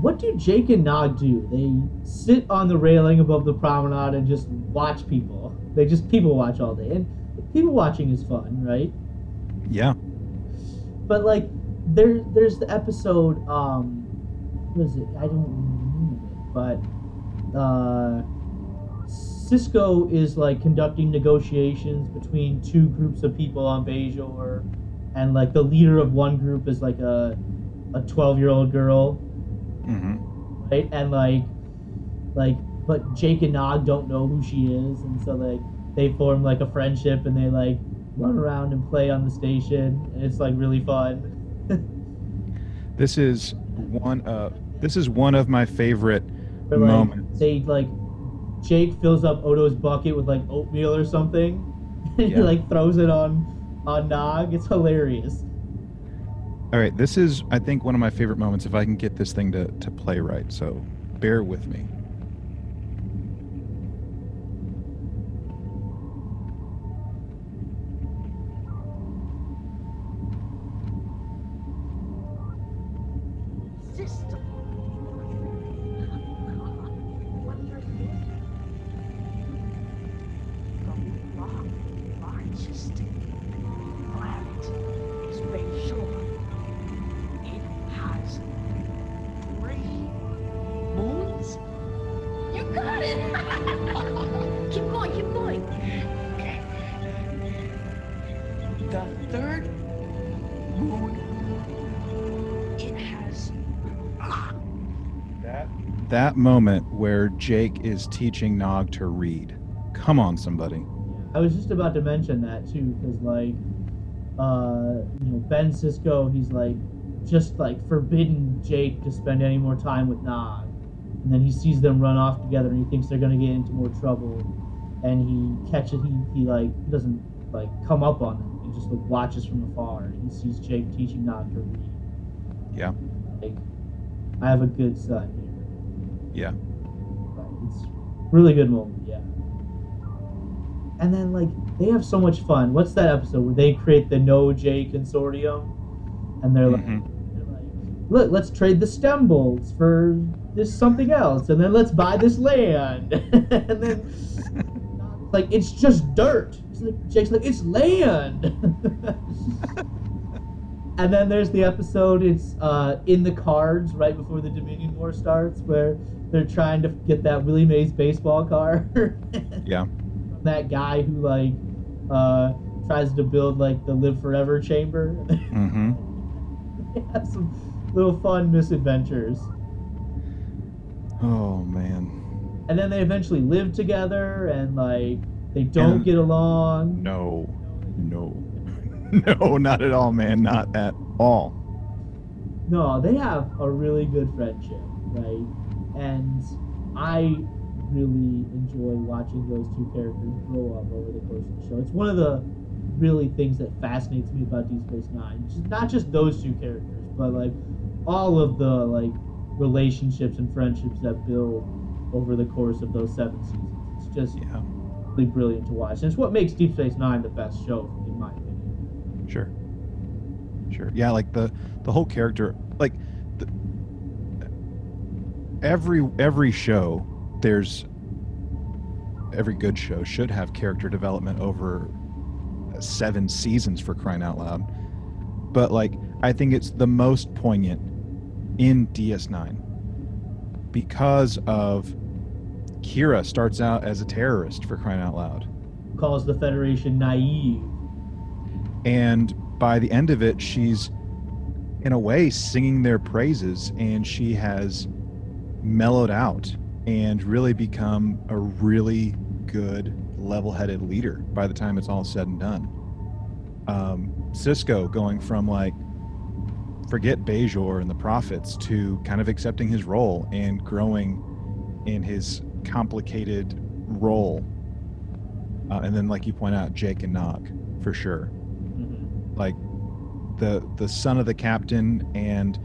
what do Jake and Nog do? They sit on the railing above the promenade and just watch people. They just people watch all day, and people watching is fun, right? Yeah. But like, there, there's the episode. Um, what is it? I don't remember it, but uh, Sisko is like conducting negotiations between two groups of people on Bajor, and like the leader of one group is like a a 12 year old girl, Mm-hmm. right? And like, like, but Jake and Nog don't know who she is, and so like they form like a friendship, and they like run around and play on the station, and it's like really fun. This is one of this is one of my favorite Or, like, moments. They like Jake fills up Odo's bucket with like oatmeal or something, and he like throws it on on Nog. It's hilarious. All right, this is I think one of my favorite moments if I can get this thing to to play right. So bear with me. Moment where Jake is teaching Nog to read. Come on, somebody. I was just about to mention that too, because like, uh, you know, Ben Sisko, he's like just like forbidden Jake to spend any more time with Nog, and then he sees them run off together, and he thinks they're gonna get into more trouble, and he catches he he like he doesn't like come up on them, he just like watches from afar, and he sees Jake teaching Nog to read. Yeah. Like, I have a good son. Yeah. Right. It's really good moment, yeah. And then like they have so much fun. What's that episode where they create the Noh-Jay Consortium? And they're like, Mhm. they're like, look, let's trade the stem bolts for this something else, and then let's buy this land. and then like it's just dirt. It's like Jake's like, it's land. and then there's the episode, it's uh, in the cards right before the Dominion War starts, where they're trying to get that Willie Mays baseball card. Yeah. that guy who like uh, tries to build like the live forever chamber. Mm-hmm. they have some little fun misadventures. Oh man. And then they eventually live together and like they don't And- get along. No. No. No, not at all, man. Not at all. No, they have a really good friendship, right? And I really enjoy watching those two characters grow up over the course of the show. It's one of the really things that fascinates me about Deep Space Nine. Just not just those two characters, but like all of the like relationships and friendships that build over the course of those seven seasons. It's just Yeah. really brilliant to watch. And it's what makes Deep Space Nine the best show, in my opinion. Sure. Sure. Yeah, like the the whole character, like every every show, there's every good show should have character development over seven seasons for crying out loud. But like, I think it's the most poignant in DS9 because of Kira starts out as a terrorist for crying out loud. Calls the Federation naive. and by the end of it she's in a way singing their praises and she has mellowed out and really become a really good level-headed leader by the time it's all said and done um, Sisko going from like forget Bajor and the prophets to kind of accepting his role and growing in his complicated role. Uh, and then, like you point out, Jake and Nog for sure. Like the the son of the captain and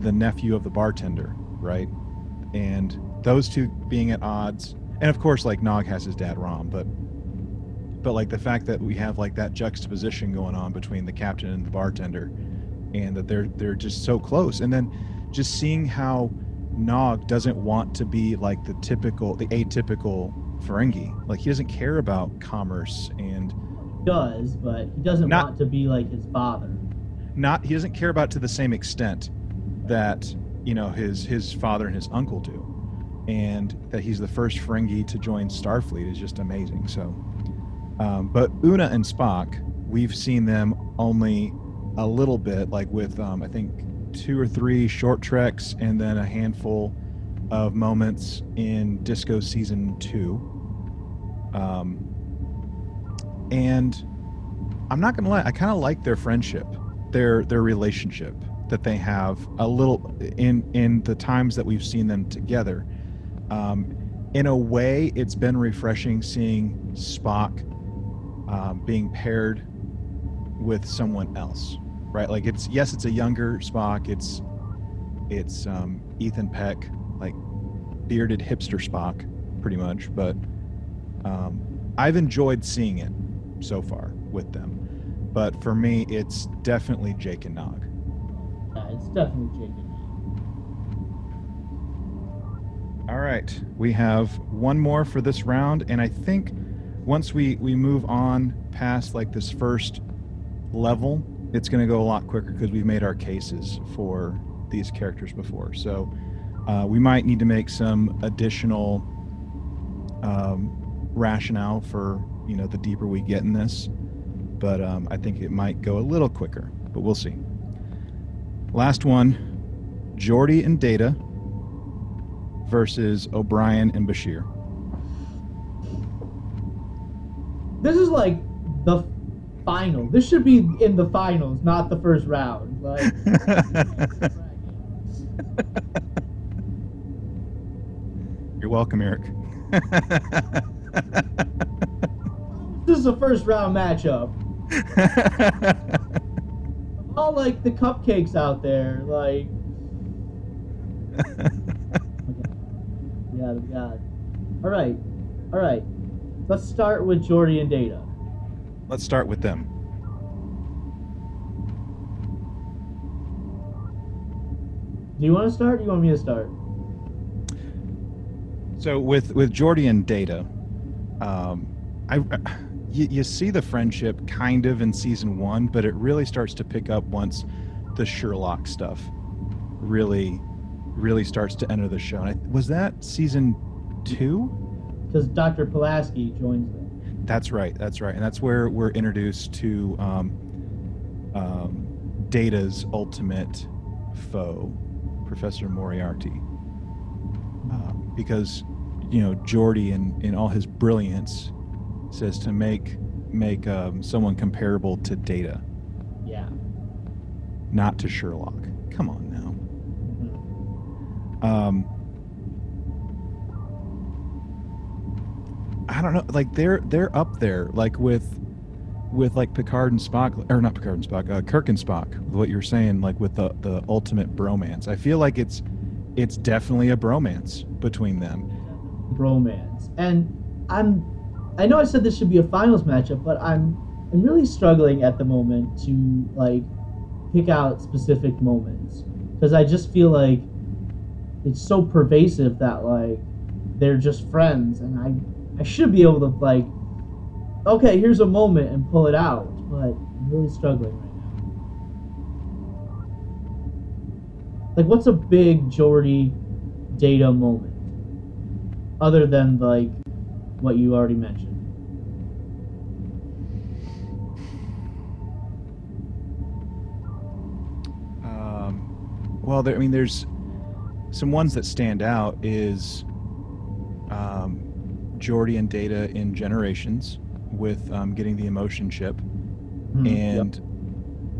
the nephew of the bartender, right? And those two being at odds, and of course, like Nog has his dad Rom, but but like the fact that we have like that juxtaposition going on between the captain and the bartender, and that they're they're just so close, and then just seeing how Nog doesn't want to be like the typical, the atypical Ferengi. Like he doesn't care about commerce and does, but he doesn't Not- want to be like his father. not he doesn't care about it to the same extent that you know his his father and his uncle do. And that he's the first ferengi to join starfleet is just amazing. So um, but una and spock we've seen them only a little bit like with um, i think two or three short treks and then a handful of moments in disco season two. Um, and i'm not gonna lie i kind of like their friendship their their relationship that they have a little in in the times that we've seen them together um, in a way it's been refreshing seeing spock um, being paired with someone else right? Like it's yes it's a younger spock. It's it's um, ethan peck like bearded hipster spock pretty much. But um, i've enjoyed seeing it so far with them. But for me it's definitely jake and nog definitely. All right, we have one more for this round, and I think once we we move on past like this first level, it's going to go a lot quicker because we've made our cases for these characters before. So uh, we might need to make some additional um, rationale for you know the deeper we get in this, but um, I think it might go a little quicker. But we'll see. Last one, Geordi and Data versus O'Brien and Bashir. This is like the final. This should be in the finals, not the first round. Like You're welcome, Eric. this is a first round matchup. All like the cupcakes out there, like yeah, God. All right, all right. Let's start with Geordi and Data. Let's start with them. Do you want to start? Or do you want me to start? So with with Geordi and Data, um, I you, you see the friendship kind of in season one, but it really starts to pick up once the Sherlock stuff really really starts to enter the show. And I, was that season two? Because Dr. Pulaski joins them. That's right. That's right. And that's where we're introduced to um, um, Data's ultimate foe, Professor Moriarty. Um, because, you know, Geordi in, in all his brilliance says to make make um, someone comparable to Data, Yeah. not to Sherlock. Come on now. Um, I don't know. Like they're they're up there, like with with like Picard and Spock, or not Picard and Spock, uh, Kirk and Spock. What you're saying, like with the the ultimate bromance. I feel like it's it's definitely a bromance between them. bromance. And I'm I know I said this should be a finals matchup, but I'm I'm really struggling at the moment to like pick out specific moments because I just feel like it's so pervasive that like they're just friends and I I should be able to like okay, here's a moment and pull it out, but I'm really struggling right now. Like what's a big Geordi data moment? other than like what you already mentioned. Um, well, there, I mean, there's some ones that stand out is um, Geordi and Data in Generations with um, getting the emotion chip, Mhm, yep. and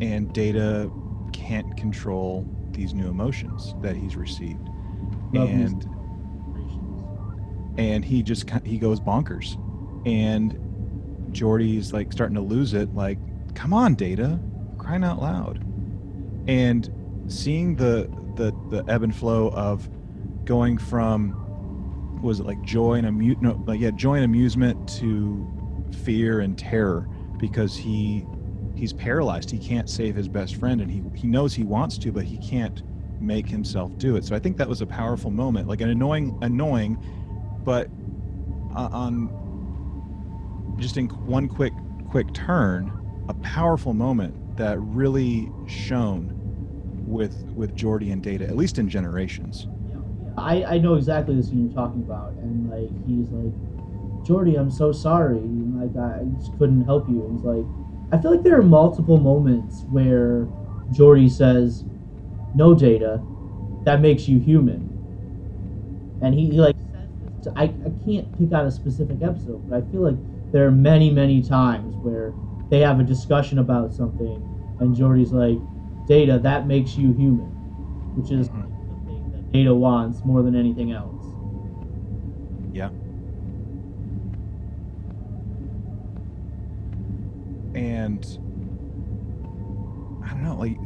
and Data can't control these new emotions that he's received, Love and and he just he goes bonkers, and Geordi's like starting to lose it. Like, come on, Data, crying out loud, and seeing the the the ebb and flow of going from was it like joy and amu- no, like yeah, joy and amusement to fear and terror because he he's paralyzed. He can't save his best friend, and he he knows he wants to, but he can't make himself do it. So I think that was a powerful moment, like an annoying annoying, but uh, on just in one quick quick turn, a powerful moment that really shone with with Geordi and Data, at least in Generations. I, I know exactly the scene you're talking about, and like he's like, Geordi, I'm so sorry, and, like I just couldn't help you. And he's like, I feel like there are multiple moments where Geordi says, "No, Data, that makes you human," and he, he like to, I I can't pick out a specific episode, but I feel like there are many many times where they have a discussion about something, and Geordi's like, Data, that makes you human, which is mm-hmm. the thing that Data wants more than anything else. Yeah. And I don't know, like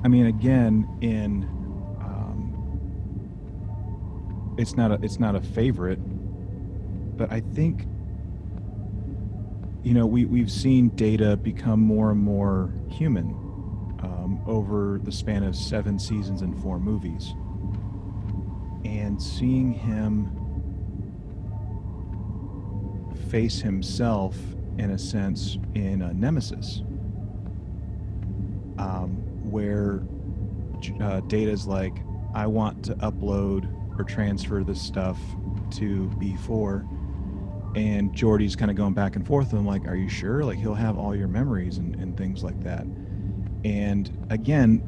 I mean again in it's not a it's not a favorite, but I think you know, we we've seen data become more and more human um, over the span of seven seasons and four movies. And seeing him face himself, in a sense, in a Nemesis, um, where uh, Data's like, I want to upload or transfer this stuff to B4 and Geordi's kind of going back and forth. And I'm like, are you sure? Like he'll have all your memories and, and things like that. And again,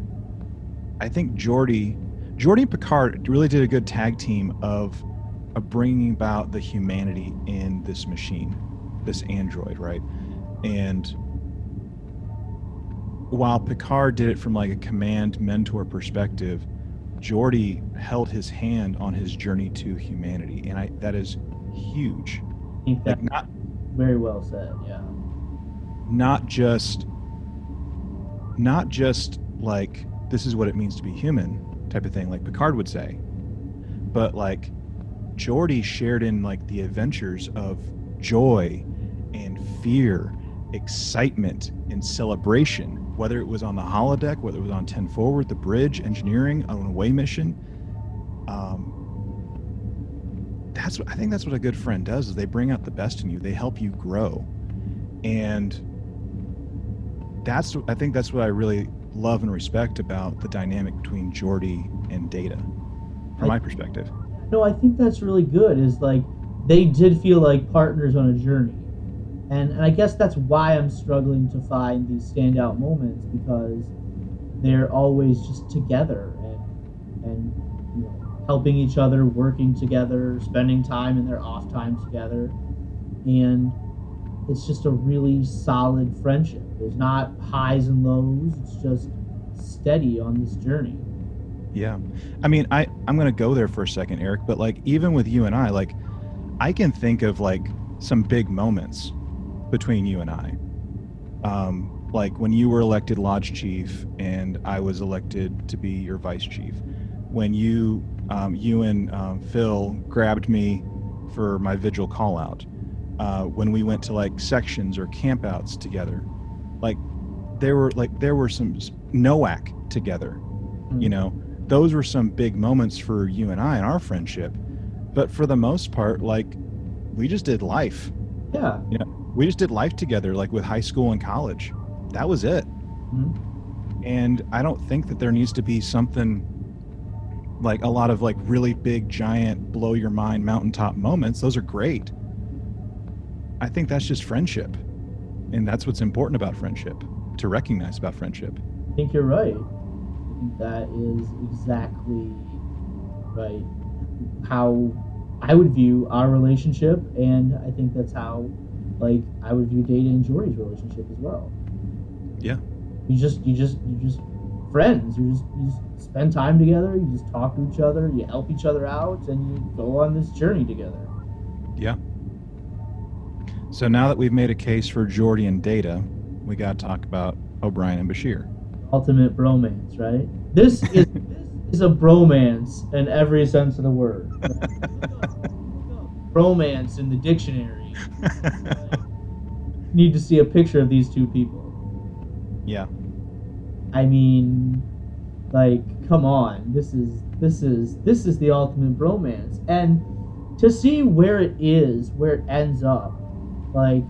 I think Geordi, Geordi and Picard really did a good tag team of, of bringing about the humanity in this machine, this android, right? And while Picard did it from like a command mentor perspective, Geordi held his hand on his journey to humanity, and I that is huge. I think that's Like not very well said. Yeah. not just not just like this is what it means to be human type of thing like picard would say but like Geordi shared in like the adventures of joy and fear excitement and celebration whether it was on the holodeck whether it was on 10 forward the bridge engineering on an away mission. Um, that's what i think that's what a good friend does is they bring out the best in you. They help you grow. And that's i think that's what i really love and respect about the dynamic between Geordi and data from my perspective. No, I think that's really good. Is like they did feel like partners on a journey, and and I guess that's why I'm struggling to find these standout moments because they're always just together and and you know helping each other, working together, spending time in their off time together, and it's just a really solid friendship. There's not highs and lows. It's just steady on this journey. Yeah. I mean, I I'm going to go there for a second, Eric, but like even with you and I, like I can think of like some big moments between you and I. Um like when you were elected lodge chief and I was elected to be your vice chief. When you um, you and um, Phil grabbed me for my vigil call out. Uh, when we went to like sections or campouts together. Like there were like there were some NOAC together. You know, those were some big moments for you and I in our friendship. But for the most part, like we just did life. Yeah. You know, we just did life together, like with high school and college. That was it. Mhm. And I don't think that there needs to be something like a lot of like really big, giant, blow your mind mountaintop moments. Those are great. I think that's just friendship. And that's what's important about friendship to recognize about friendship. I think you're right. I think that is exactly right how I would view our relationship, and I think that's how like I would view Data and Geordi's relationship as well. Yeah. You just you just you just friends. You just you just spend time together. You just talk to each other. You help each other out, and you go on this journey together. Yeah. So now that we've made a case for Geordi and Data, we got to talk about O'Brien and Bashir. Ultimate bromance, right? This is this is a bromance in every sense of the word. bromance in the dictionary. Need to see a picture of these two people. yeah. I mean, like, come on. This is this is this is the ultimate bromance, and to see where it is, where it ends up, like,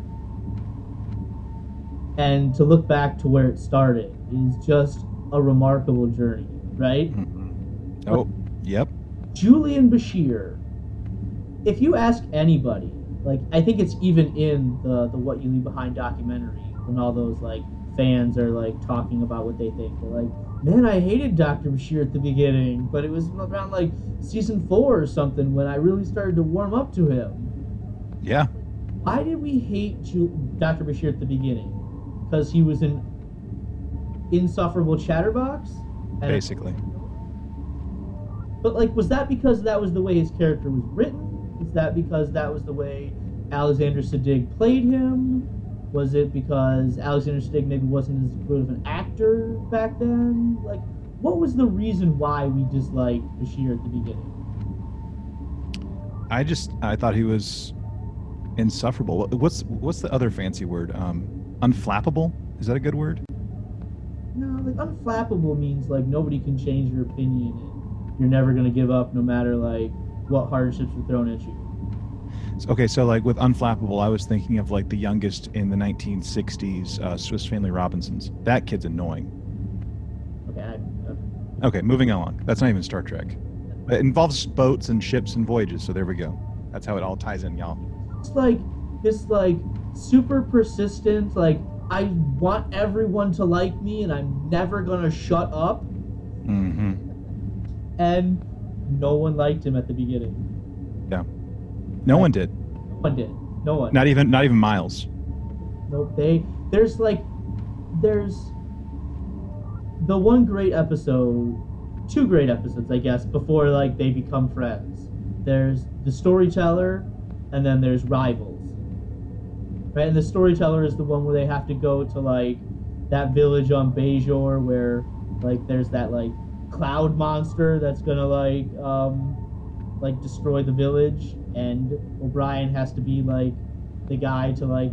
and to look back to where it started is just a remarkable journey, right? Mm-hmm. Oh, yep. Julian Bashir. If you ask anybody, like I think it's even in the the What You Leave Behind documentary when all those like fans are like talking about what they think. They're like, "Man, I hated Dr. Bashir at the beginning, but it was around like season 4 or something when I really started to warm up to him." Yeah. Why did we hate Dr. Bashir at the beginning? Cuz he was an insufferable chatterbox? Basically. But like, was that because that was the way his character was written? Is that because that was the way Alexander Siddig played him? Was it because Alexander Siddig maybe wasn't as good of an actor back then? Like, what was the reason why we disliked Bashir at the beginning? I just I thought he was insufferable. What's what's the other fancy word? Um, unflappable. Is that a good word? No, like unflappable means like nobody can change your opinion and you're never gonna give up no matter like what hardships are thrown at you. Okay, so like with unflappable, I was thinking of like the youngest in the 1960s uh, Swiss Family Robinsons. That kid's annoying. Okay, I, uh, Okay, moving on. That's not even Star Trek. It involves boats and ships and voyages. So there we go. That's how it all ties in, y'all. it's like this like super persistent like I want everyone to like me and I'm never gonna shut up Mm-hmm. and no one liked him at the beginning. Yeah. No one did. No one did. No one. Not even not even Miles. Nope. They there's like there's the one great episode, two great episodes, I guess, before like they become friends. There's the storyteller, and then there's rivals. Right, and the storyteller is the one where they have to go to like that village on Bajor where like there's that like cloud monster that's gonna like um like destroy the village and O'Brien has to be like the guy to like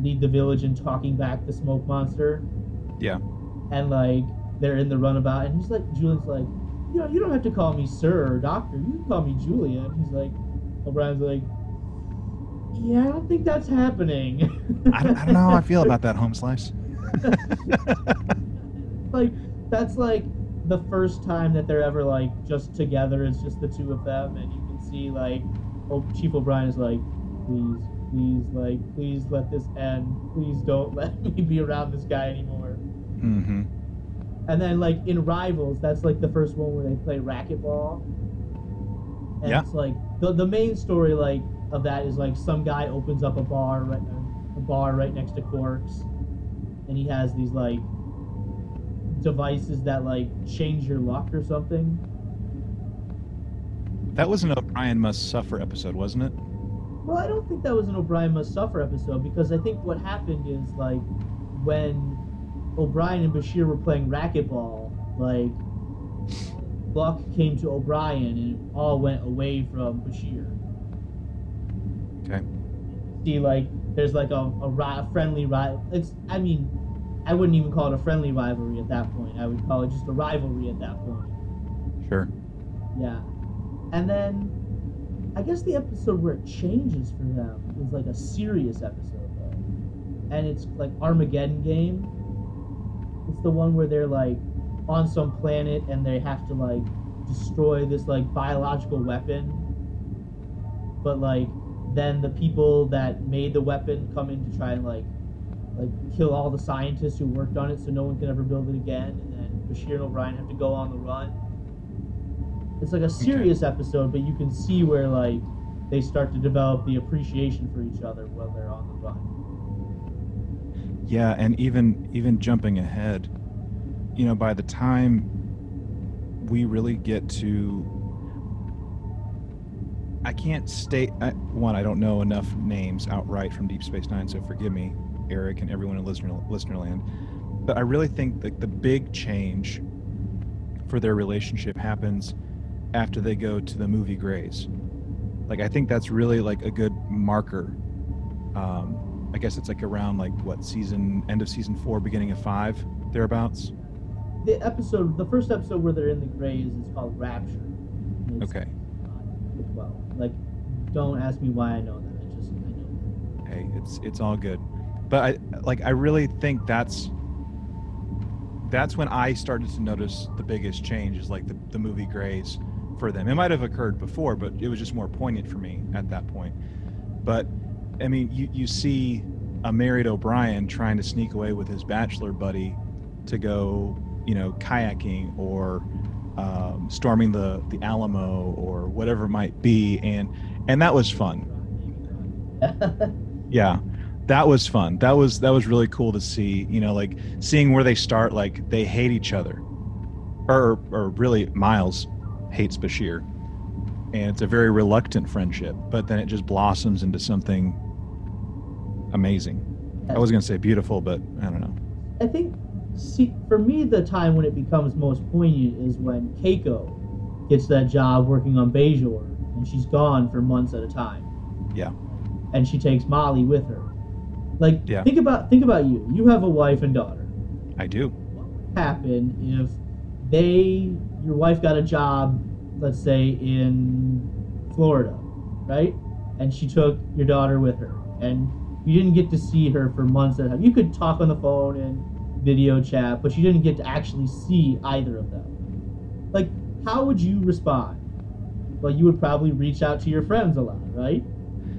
lead the village in talking back the smoke monster Yeah. and like they're in the runabout and he's like Julian's like you know you don't have to call me sir or doctor you can call me Julian he's like O'Brien's like yeah I don't think that's happening I don't, I don't know how I feel about that home slice. like that's like the first time that they're ever like just together it's just the two of them and you can see like oh chief o'brien is like please please like please let this end please don't let me be around this guy anymore Mm-hmm. and then like in rivals that's like the first one where they play racquetball and Yeah. it's like the, the main story like of that is like some guy opens up a bar right a bar right next to Quark's and he has these like devices that like change your luck or something That was an O'Brien Must Suffer episode, wasn't it? well i don't think that was an o'brien must suffer episode because i think what happened is like when o'brien and bashir were playing racquetball like luck came to o'brien and it all went away from bashir Okay. see like there's like a, a, ri- a friendly rival. It's I mean, I wouldn't even call it a friendly rivalry at that point. I would call it just a rivalry at that point. Sure. Yeah, and then I guess the episode where it changes for them is like a serious episode though, and it's like Armageddon game. It's the one where they're like on some planet and they have to like destroy this like biological weapon, but like then the people that made the weapon come in to try and like like kill all the scientists who worked on it so no one can ever build it again and then Bashir and O'Brien have to go on the run. It's like a serious episode, but you can see where like they start to develop the appreciation for each other while they're on the run. Yeah, and even even jumping ahead, you know, by the time we really get to I can't state I, one. I don't know enough names outright from Deep Space Nine, so forgive me, Eric, and everyone in listener listenerland. But I really think that the big change for their relationship happens after they go to the movie Grays. Like I think that's really like a good marker. Um, I guess it's like around like what season end of season four, beginning of five, thereabouts. The episode, the first episode where they're in the Grays, is called Rapture. Okay. 12. Like, don't ask me why I know that. I just I know. hey it's it's all good but i like i really think that's that's when i started to notice the biggest change is like the, the movie grays for them. It might have occurred before but it was just more poignant for me at that point. But i mean you you see a married o'brien trying to sneak away with his bachelor buddy to go you know kayaking or um, storming the the alamo or whatever it might be and and that was fun. Yeah that was fun that was that was really cool to see you know like seeing where they start like they hate each other or or really miles hates bashir and it's a very reluctant friendship but then it just blossoms into something amazing i was going to say beautiful but i don't know I think, see, for me, the time when it becomes most poignant is when Keiko gets that job working on Bajor, and she's gone for months at a time. Yeah. And she takes Molly with her. Like, Yeah. think about think about you. You have a wife and daughter. i do What would Happen if they, your wife got a job, let's say in Florida, right? And she took your daughter with her, and you didn't get to see her for months at a time. You could talk on the phone and video chat, but you didn't get to actually see either of them. Like, how would you respond? Well, you would probably reach out to your friends a lot, right?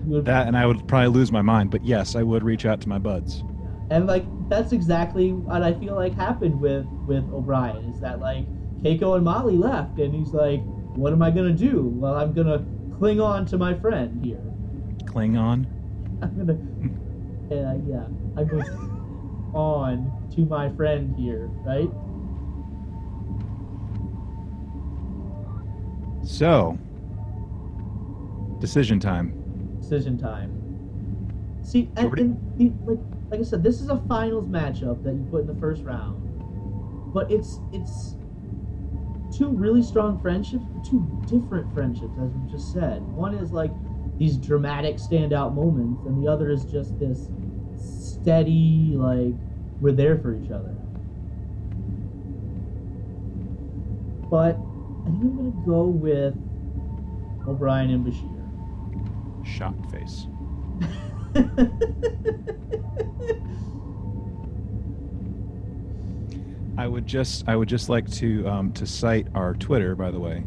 Would, that and i would probably lose my mind but yes i would reach out to my buds and like that's exactly what I feel like happened with with O'Brien is that like Keiko and Molly left, and he's like, "What am I gonna do? Well, I'm gonna cling on to my friend here. Cling on. I'm gonna, yeah, uh, yeah, I'm going on to my friend here, right? so decision time Decision time. See, and, and the, like like I said, this is a finals matchup that you put in the first round, but it's it's two really strong friendships, two different friendships, as we just said. One is like these dramatic standout moments, and the other is just this steady, like we're there for each other. But I think I'm gonna go with O'Brien and Bashir. Shot face I would just I would just like to um, to cite our Twitter, by the way,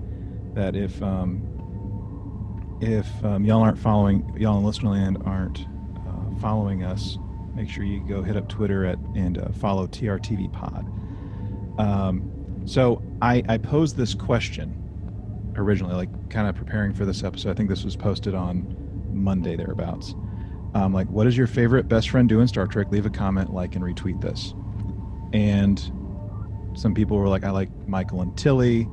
that if um, if um, y'all aren't following y'all in Listenerland aren't uh, following us, make sure you go hit up Twitter at and uh, follow TRTV Pod. Um, so I I posed this question originally, like kind of preparing for this episode. I think this was posted on Monday thereabouts. Um, like, what is your favorite best friend do in Star Trek? Leave a comment, like, and retweet this. And some people were like, I like Michael and Tilly.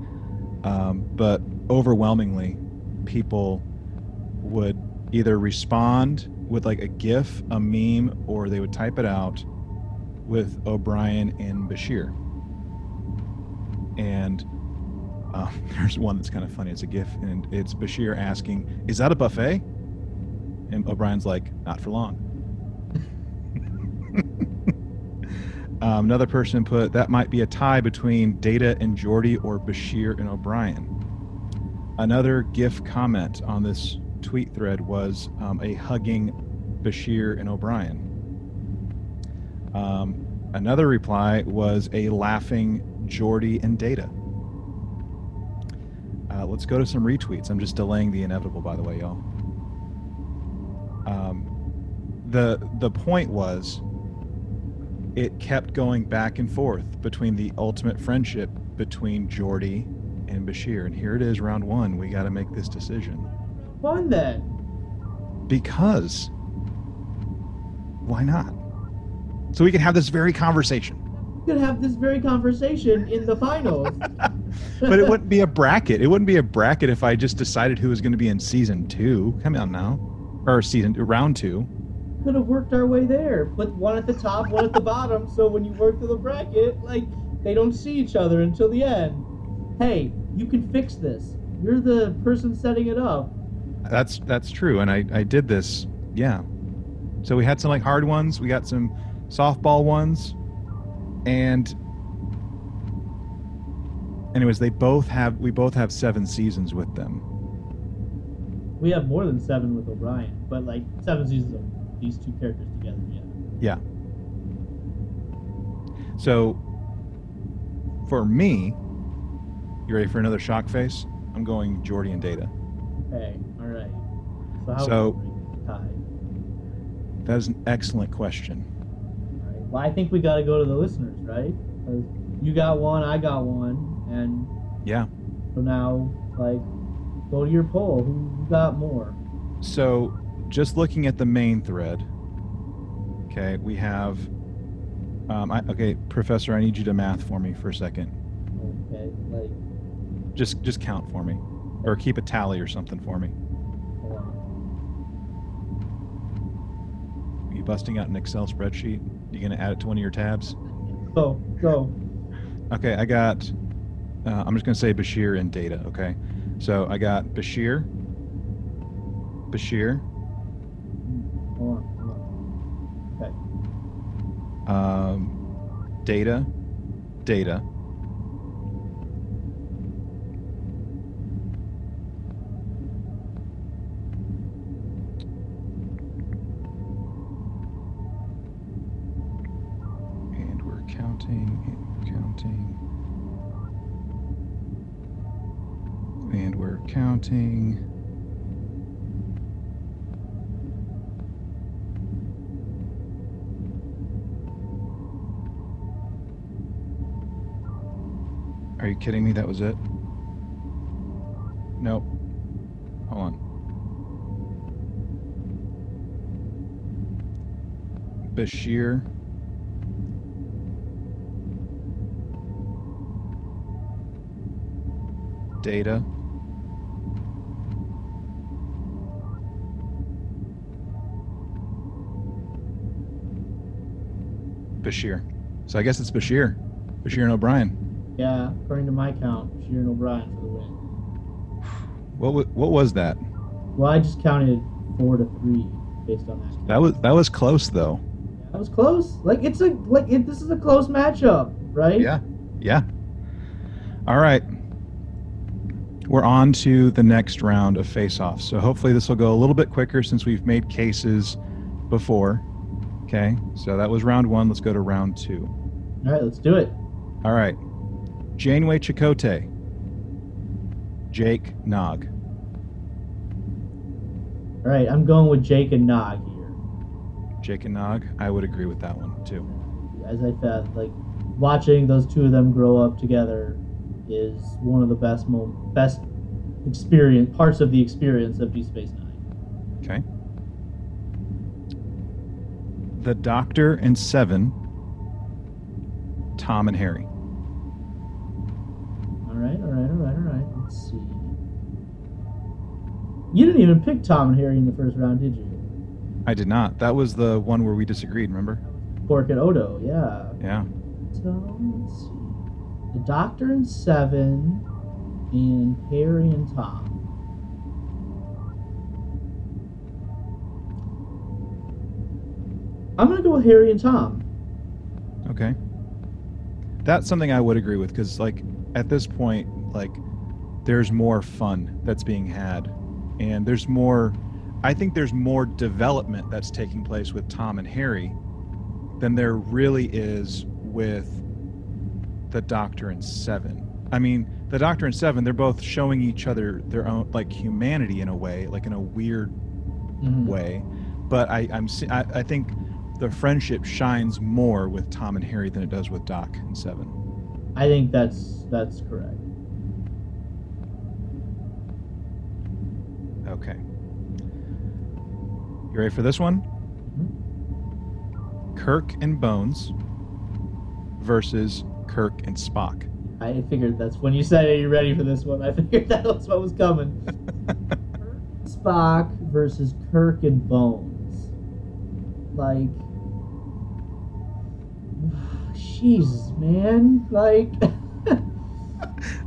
Um, but overwhelmingly, people would either respond with like a GIF, a meme, or they would type it out with O'Brien and Bashir. And uh, there's one that's kind of funny. It's a GIF, and it's Bashir asking, "Is that a buffet?" And O'Brien's like, "Not for long." um, another person put that might be a tie between Data and Geordi or Bashir and O'Brien. Another GIF comment on this tweet thread was um, a hugging Bashir and O'Brien. Um, another reply was a laughing Geordi and Data. Uh, let's go to some retweets. I'm just delaying the inevitable, by the way, y'all. Um, the the point was, it kept going back and forth between the ultimate friendship between Geordi and Bashir, and here it is, round one. We got to make this decision. Fun then. because why not? So we can have this very conversation. We could have this very conversation in the finals. but it wouldn't be a bracket. It wouldn't be a bracket if I just decided who was going to be in season two. Come on now, or season round two. could have worked our way there. Put one at the top, one at the bottom, so when you work through the bracket, like they don't see each other until the end. Hey, you can fix this. You're the person setting it up. That's that's true, and I I did this. Yeah. So we had some like hard ones. We got some softball ones, and anyways, they both have we both have seven seasons with them. We have more than seven with O'Brien, but like seven seasons of these two characters together. Yeah. Yeah. So for me, you ready for another shock face? I'm going Geordi and Data. Okay. All right. So how So- would we break the tie? That is an excellent question. All right. Well, I think we got to go to the listeners, right? 'Cause you got one, I got one, and Yeah. so now like go to your poll. Who got more? So just looking at the main thread, okay, we have. Um, I, okay, Professor, I need you to math for me for a second. Okay. Like Just just count for me, or keep a tally or something for me. Are you busting out an Excel spreadsheet? You gonna add it to one of your tabs? Go go. Okay, I got. Uh, I'm just gonna say Bashir and Data. Okay, so I got Bashir. Bashir, um, Data, Data. And we're counting, and we're counting. And we're counting. Are you kidding me? That was it? Nope. Hold on. Bashir. Data. Bashir. So I guess it's Bashir. Bashir and O'Brien. Yeah, according to my count, Sheeran O'Brien for the win. What wa- what was that? Well, I just counted four to three based on that. That was that was close though. That was close. Like it's a like it, this is a close matchup, right? Yeah. Yeah. All right. We're on to the next round of face-offs. So hopefully this will go a little bit quicker since we've made cases before. Okay. So that was round 1. Let's go to round 2. All right, let's do it. All right. Janeway Chakotay. Jake Nog. All right, I'm going with Jake and Nog here. Jake and Nog. I would agree with that one too. As I said, like watching those two of them grow up together is one of the best mo- best experience parts of the experience of Deep Space Nine. Okay. The Doctor and Seven. Tom and Harry. You didn't even pick Tom and Harry in the first round, did you? I did not. That was the one where we disagreed, remember? Quark and Odo, yeah. Yeah. So let's see. The Doctor and Seven, and Harry and Tom. I'm gonna go with Harry and Tom. Okay. That's something I would agree with because, like, at this point, like, there's more fun that's being had, and there's more. I think there's more development that's taking place with Tom and Harry than there really is with the Doctor and Seven. I mean, the Doctor and Seven, they're both showing each other their own, like, humanity in a way, like in a weird Mhm. way. But I, I'm, I, I think the friendship shines more with Tom and Harry than it does with Doc and Seven. I think that's that's correct. Okay. You ready for this one? Hmm? Kirk and Bones versus Kirk and Spock. I figured that's when you said, "Are you ready for this one?" I figured that was what was coming. Spock versus Kirk and Bones. Like, Jesus, man. Like,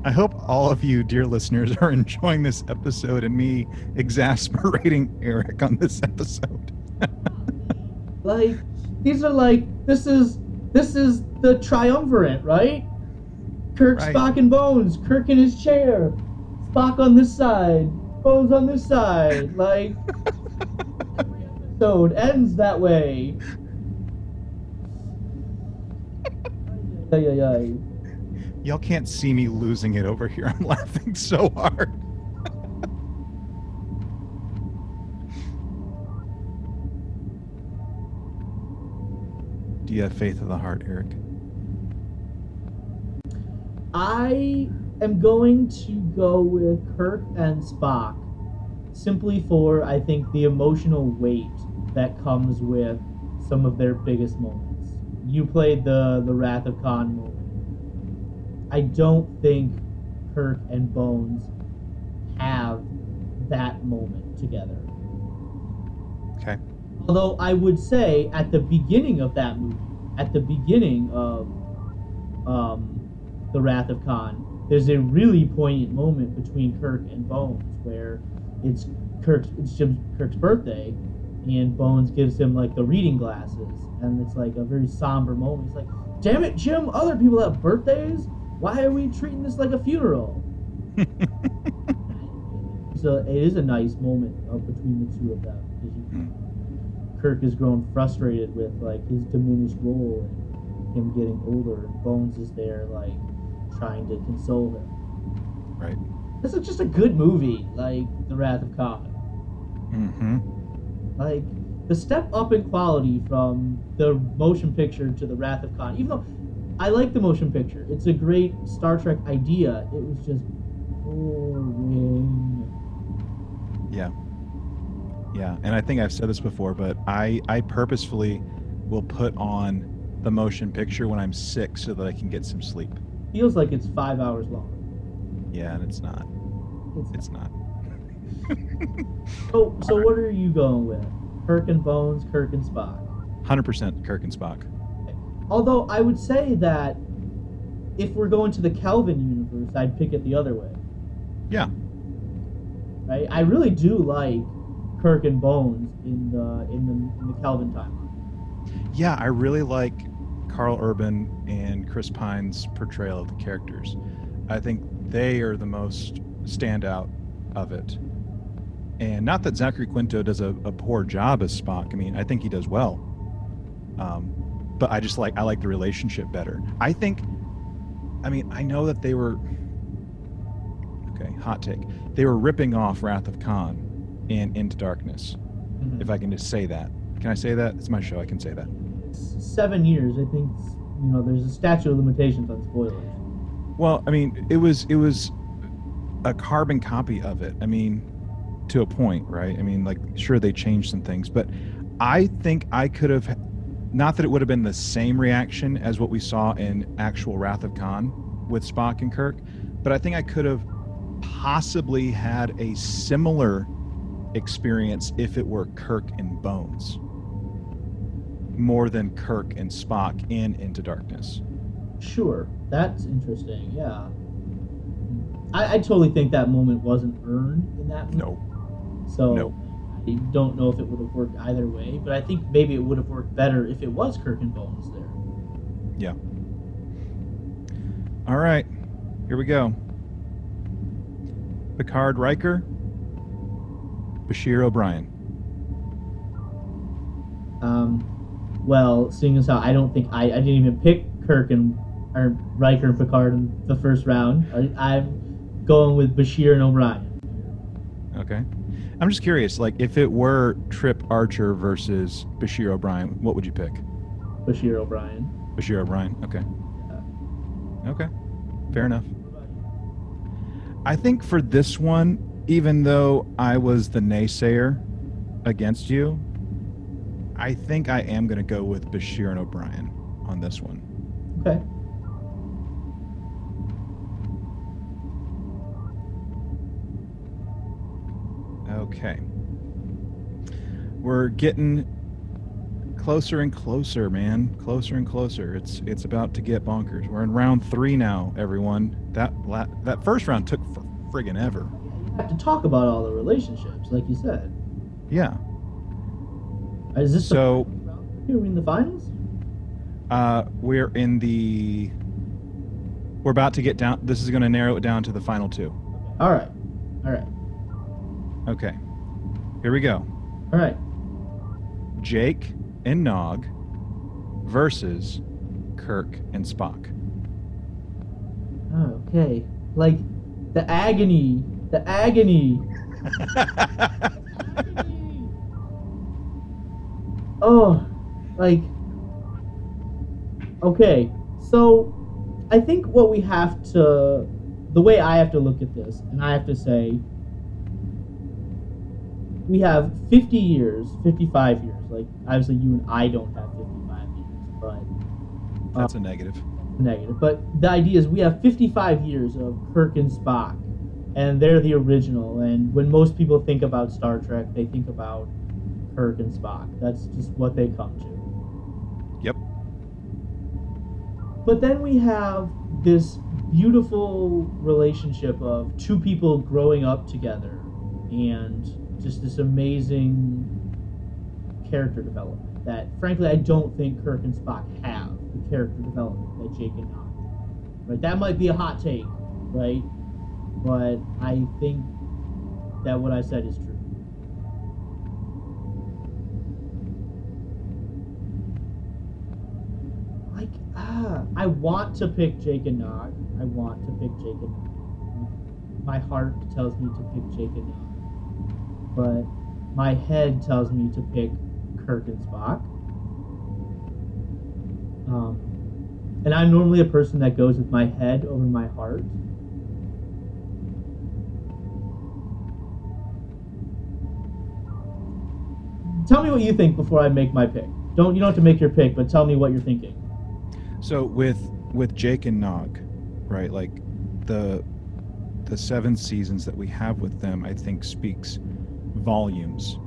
I hope all of you, dear listeners, are enjoying this episode and me exasperating Eric on this episode. like these are like this is this is the triumvirate, right? Kirk, Right. Spock, and Bones. Kirk in his chair. Spock on this side. Bones on this side. Like every episode ends that way. Ay, ay, ay. Y'all can't see me losing it over here. I'm laughing so hard. Do you have faith of the heart, Eric? I am going to go with Kirk and Spock simply for I think the emotional weight that comes with some of their biggest moments. You played the the Wrath of Khan moment. I don't think Kirk and Bones have that moment together. Okay. Although I would say at the beginning of that movie, at the beginning of um, the Wrath of Khan, there's a really poignant moment between Kirk and Bones where it's Kirk's it's Jim Kirk's birthday, and Bones gives him like the reading glasses, and it's like a very somber moment. He's like, "Damn it, Jim! Other people have birthdays. Why are we treating this like a funeral?" so it is a nice moment uh, between the two of them. you- Kirk has grown frustrated with like his diminished role and him getting older, and Bones is there like trying to console him. Right. This is just a good movie, like The Wrath of Khan. Mm-hmm. Like the step up in quality from the motion picture to The Wrath of Khan. Even though I like the motion picture, it's a great Star Trek idea. It was just boring. Yeah. Yeah, and I think I've said this before, but I I purposefully will put on the motion picture when I'm sick so that I can get some sleep. Feels like it's five hours long. Yeah, and it's not. It's, It's not. so, so what are you going with? Kirk and Bones, Kirk and Spock. 100% Kirk and Spock. Although I would say that if we're going to the Kelvin universe, I'd pick it the other way. Yeah. Right? I really do like Kirk and Bones in the in the, in the Kelvin timeline. Yeah, I really like Karl Urban and Chris Pine's portrayal of the characters. I think they are the most standout of it. And not that Zachary Quinto does a, a poor job as Spock. I mean, I think he does well. Um, but I just like I like the relationship better. I think. I mean, I know that they were. Okay, hot take. They were ripping off Wrath of Khan in Into Darkness. Mhm. If I can just say that. Can I say that? It's my show. I can say that. It's seven years, I think. You know, there's a statute of limitations on spoilers. Well, I mean, it was it was a carbon copy of it. I mean, to a point, right? I mean, like sure they changed some things, but I think I could have not that it would have been the same reaction as what we saw in actual Wrath of Khan with Spock and Kirk, but I think I could have possibly had a similar experience if it were Kirk and Bones more than Kirk and Spock in Into Darkness. Sure, that's interesting. Yeah, I, I totally think that moment wasn't earned in that. Movie. No. So No. I don't know if it would have worked either way, but I think maybe it would have worked better if it was Kirk and Bones there. Yeah. All right. Here we go. Picard Riker. Bashir O'Brien. Um, well, seeing as how I don't think I, I didn't even pick Kirk and or Riker and Picard in the first round, I, I'm going with Bashir and O'Brien. Okay. I'm just curious, like if it were Trip Archer versus Bashir O'Brien, what would you pick? Bashir O'Brien. Bashir O'Brien. Okay. Okay. Fair enough. I think for this one, even though I was the naysayer against you, I think I am going to go with Bashir and O'Brien on this one. Okay. Okay. We're getting closer and closer, man. Closer and closer. It's it's about to get bonkers. We're in round three now, everyone. That la- that first round took for friggin' ever. You have to talk about all the relationships, like you said. Yeah. Is this So the round? Are we in the finals? uh, we're in the. We're about to get down. This is going to narrow it down to the final two. All right. All right. Okay. Here we go. All right. Jake and Nog versus Kirk and Spock. Okay. Like the agony. The agony. Oh, like. Okay, so I think what we have to. The way I have to look at this, and I have to say. We have 50 years, 55 years. Like, obviously, you and I don't have 55 years, but That's a um, negative. negative. But the idea is we have 55 years of Kirk and Spock, and they're the original. And when most people think about Star Trek, they think about Kirk and Spock. That's just what they come to. Yep. But then we have this beautiful relationship of two people growing up together and just this amazing character development that frankly I don't think Kirk and Spock have the character development that Jake and Nog. Right? That might be a hot take, right? But I think that what I said is true. Like, ah, I want to pick Jake and Nog. I want to pick Jake and Nog. My heart tells me to pick Jake and Nog. But my head tells me to pick Kirk and Spock. Um, and I'm normally a person that goes with my head over my heart. Tell me what you think before I make my pick. Don't you don't have to make your pick, but tell me what you're thinking. So with with Jake and Nog, right? Like the the seven seasons that we have with them, I think speaks volumes.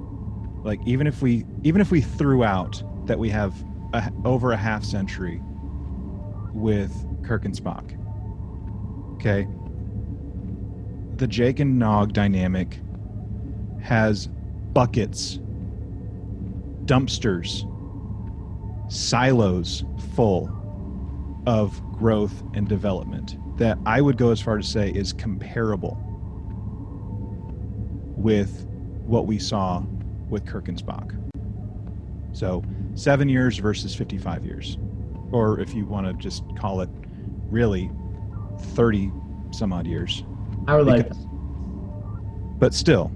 Like even if we even if we threw out that we have a, over a half century with Kirk and Spock, okay, the Jake and Nog dynamic has buckets, dumpsters, silos full of growth and development that I would go as far to say is comparable with what we saw with Kirk and Spock. So, seven years versus 55 years. Or if you want to just call it really 30 some odd years. I would like But still,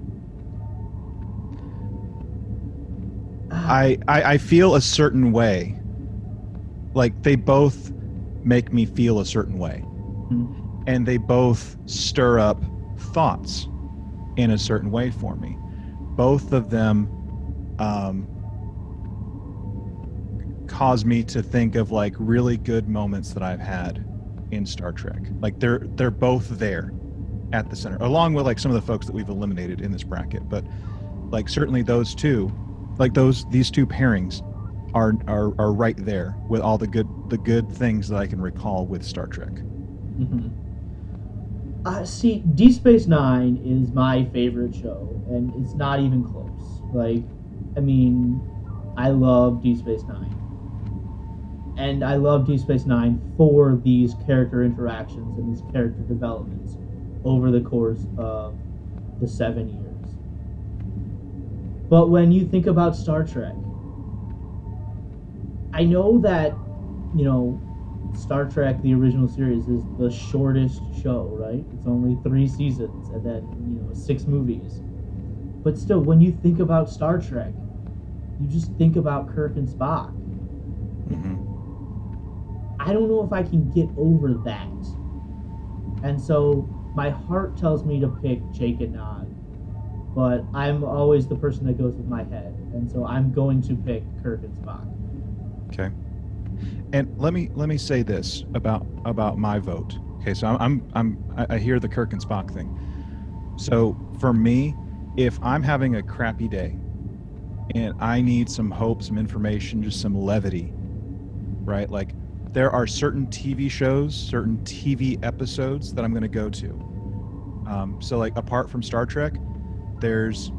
I, I I feel a certain way. Like they both make me feel a certain way. Mhm. And they both stir up thoughts in a certain way for me. Both of them um, cause me to think of like really good moments that I've had in Star Trek. Like they're they're both there at the center, along with like some of the folks that we've eliminated in this bracket. But like certainly those two, like those these two pairings are are, are right there with all the good the good things that I can recall with Star Trek. hmm Uh, see, Deep Space Nine is my favorite show, and it's not even close. Like, I mean, I love Deep Space Nine, and I love Deep Space Nine for these character interactions and these character developments over the course of the seven years. But when you think about Star Trek, I know that, you know, Star Trek, the original series, is the shortest show, right? It's only three seasons and then, you know, six movies. But still, when you think about Star Trek, you just think about Kirk and Spock. Mm-hmm. I don't know if I can get over that. And so my heart tells me to pick Jake and Nog. but I'm always the person that goes with my head, and so I'm going to pick Kirk and Spock. Okay. And let me let me say this about about my vote. Okay, so I'm I'm, I'm I hear the Kirk and Spock thing. So for me, if I'm having a crappy day and I need some hope, some information, just some levity, right? Like there are certain TV shows, certain TV episodes that I'm going to go to. Um, so like apart from Star Trek, there's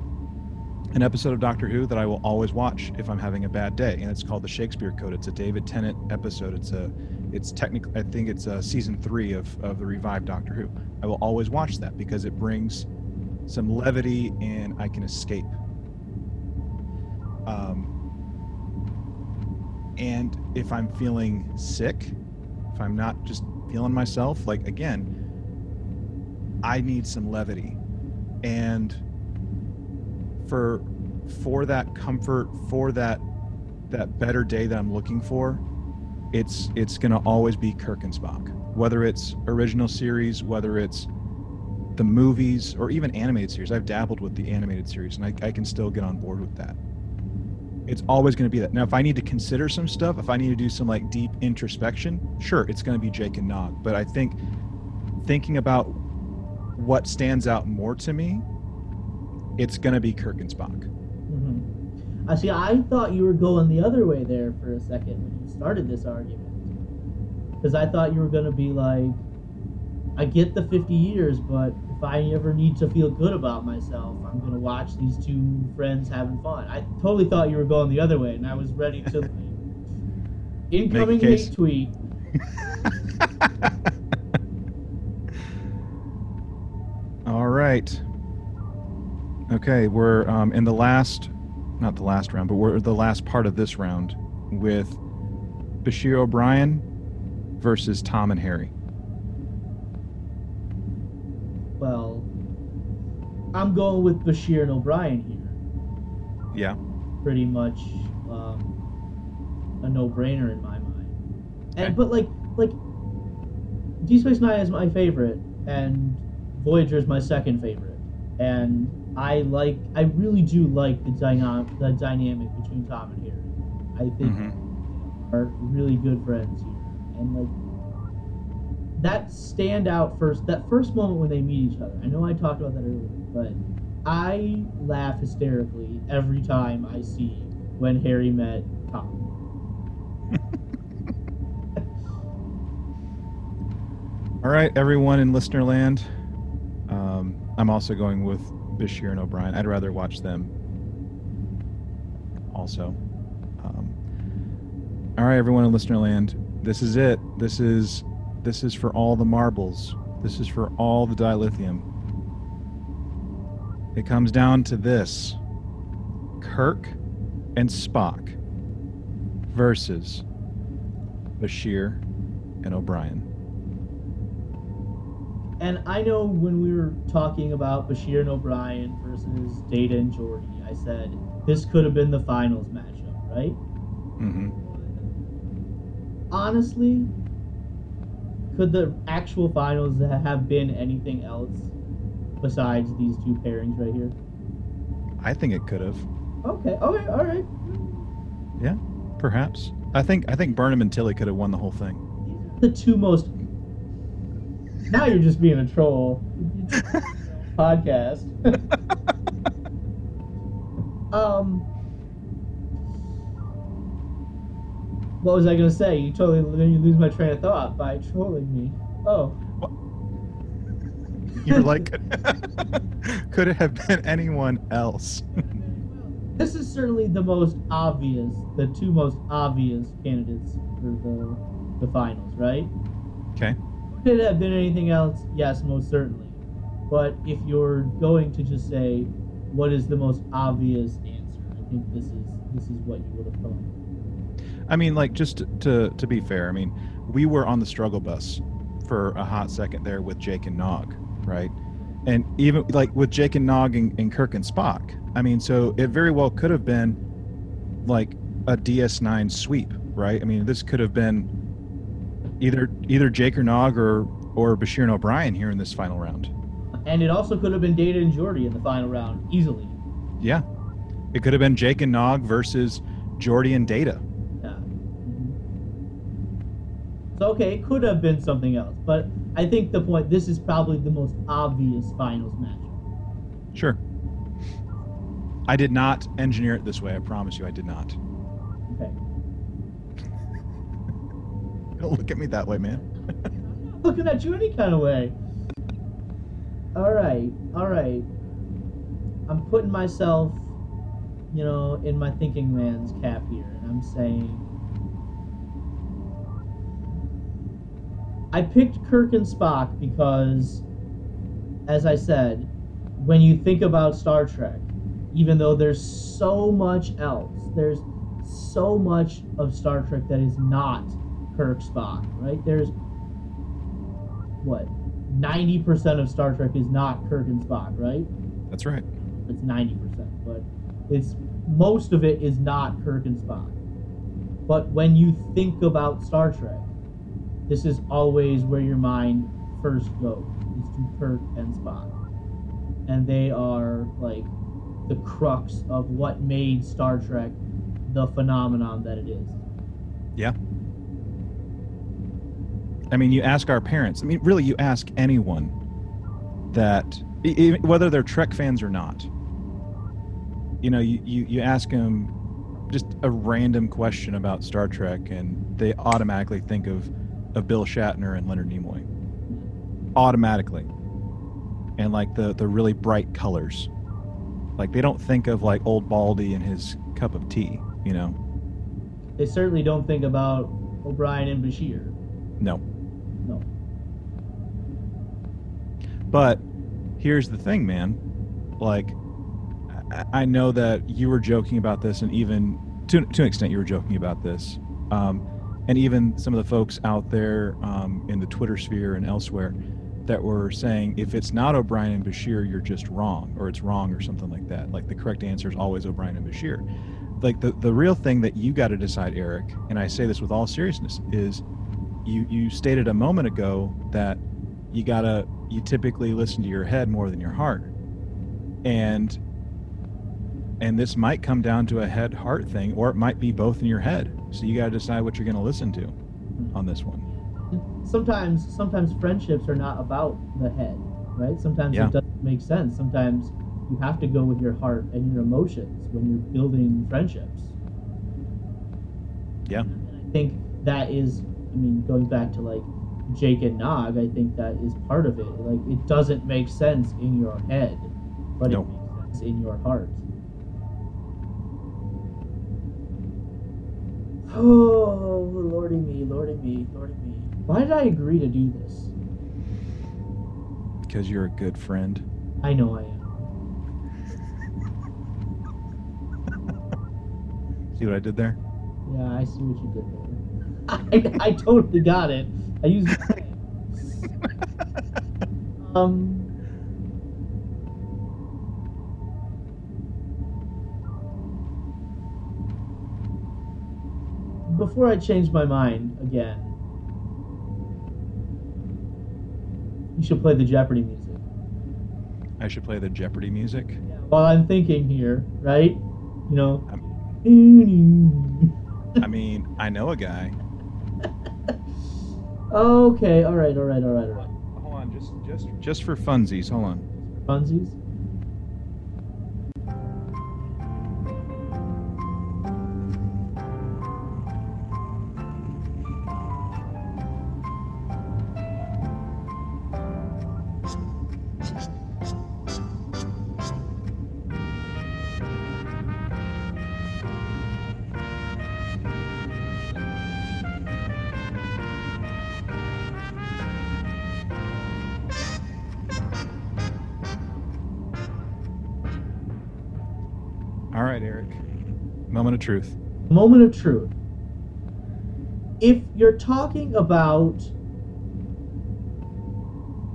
an episode of Doctor Who that I will always watch if I'm having a bad day, and it's called the Shakespeare Code. It's a David Tennant episode. It's a, it's technically, I think it's uh season three of of the revived Doctor Who. I will always watch that because it brings some levity and I can escape. Um, and if I'm feeling sick, if I'm not just feeling myself, like again, I need some levity, and for for that comfort for that that better day that i'm looking for it's it's going to always be kirk and spock. Whether it's original series whether it's the movies or even animated series. I've dabbled with the animated series and i, I can still get on board with that. It's always going to be that. Now if i need to consider some stuff if i need to do some like deep introspection sure it's going to be jake and nog. But i think thinking about what stands out more to me it's going to be Kirk and Spock. Mm-hmm. I see. I thought you were going the other way there for a second when you started this argument, because I thought you were going to be like, I get the 50 years, but if I ever need to feel good about myself, I'm going to watch these two friends having fun. I totally thought you were going the other way, and I was ready to. like, incoming hate tweet. All right. Okay, we're um, in the last, not the last round, but we're the last part of this round with Bashir O'Brien versus Tom and Harry. Well, I'm going with Bashir and O'Brien here. Yeah. pretty much um, a no-brainer in my mind. And Okay. but like like Deep Space Nine is my favorite, and Voyager is my second favorite. And I like I really do like the dynamic the dynamic between Tom and Harry. I think Mhm. they are really good friends here, and like that standout first that first moment when they meet each other. I know I talked about that earlier, but I laugh hysterically every time I see when Harry met Tom. All right, everyone in listener land. Um, I'm also going with Bashir and O'Brien. I'd rather watch them. Also. Um, all right, everyone in listener land. This is it. This is this is for all the marbles. This is for all the dilithium. It comes down to this: Kirk and Spock versus Bashir and O'Brien. And I know when we were talking about Bashir and O'Brien versus Data and Geordi, I said this could have been the finals matchup, right? Mm-hmm. Honestly, could the actual finals have been anything else besides these two pairings right here? I think it could have. Okay, okay, all right. Yeah, perhaps. I think I think Burnham and Tilly could have won the whole thing. The two most. Now you're just being a troll. Podcast. um. What was I gonna say? You totally you lose my train of thought by trolling me. Oh, You're like, could it have been anyone else? this is certainly the most obvious, the two most obvious candidates for the the finals, right? okay. Could it have been anything else? Yes, most certainly. But if you're going to just say what is the most obvious answer, I think this is this is what you would have thought. I mean, like, just to to be fair, I mean, we were on the struggle bus for a hot second there with Jake and Nog, right? And even like with Jake and Nog and, and Kirk and Spock. I mean, so it very well could have been like a DS9 sweep, right? I mean, this could have been either either Jake or Nog or or Bashir and O'Brien here in this final round. And it also could have been Data and Geordi in the final round, easily. Yeah. It could have been Jake and Nog versus Geordi and Data. Yeah. Mhm. So okay, it could have been something else, but I think the point this is probably the most obvious finals matchup. Sure. I did not engineer it this way. I promise you, I did not. Don't look at me that way, man. Looking at you any kind of way. All right, all right. I'm putting myself, you know, in my thinking man's cap here, and I'm saying. I picked Kirk and Spock because, as I said, when you think about Star Trek, even though there's so much else, there's so much of Star Trek that is not Kirk Spock, right? There's what 90% of Star Trek is not Kirk and Spock, right? That's right. It's 90%, but it's most of it is not Kirk and Spock. But when you think about Star Trek, this is always where your mind first goes is to Kirk and Spock. And they are like the crux of what made Star Trek the phenomenon that it is. Yeah. I mean, you ask our parents. I mean, really, you ask anyone that, whether they're Trek fans or not. You know, you, you, you ask them just a random question about Star Trek, and they automatically think of, of Bill Shatner and Leonard Nimoy. Automatically. And like the, the really bright colors. Like they don't think of like old Baldy and his cup of tea, you know? They certainly don't think about O'Brien and Bashir. No. But here's the thing, man. Like, I, know that you were joking about this, and even to, to an extent, you were joking about this. Um, and even some of the folks out there um, in the Twitter sphere and elsewhere that were saying if it's not O'Brien and Bashir, you're just wrong, or it's wrong, or something like that. Like the correct answer is always O'Brien and Bashir. Like the, the real thing that you got to decide, Eric, and I say this with all seriousness, is you you stated a moment ago that you gotta you typically listen to your head more than your heart. And and this might come down to a head heart thing or it might be both in your head. So you gotta decide what you're gonna listen to on this one. Sometimes sometimes friendships are not about the head right? Sometimes Yeah. it doesn't make sense. Sometimes you have to go with your heart and your emotions when you're building friendships. Yeah. I think that is i mean going back to like jake and nog i think that is part of it. Like it doesn't make sense in your head but No. it makes sense in your heart. Oh lordy me lordy me lordy me. Why did i agree to do this? Because you're a good friend? I know i am. See what i did there? Yeah, I see what you did there. I, I totally got it. I used it. um. Before I change my mind again, you should play the Jeopardy music. i should play the jeopardy music While I'm thinking here, right? You know. i mean i know a guy Okay, all right, all right, all right, all right. hold on just just just for funsies hold on Funsies. Truth moment of truth. If you're talking about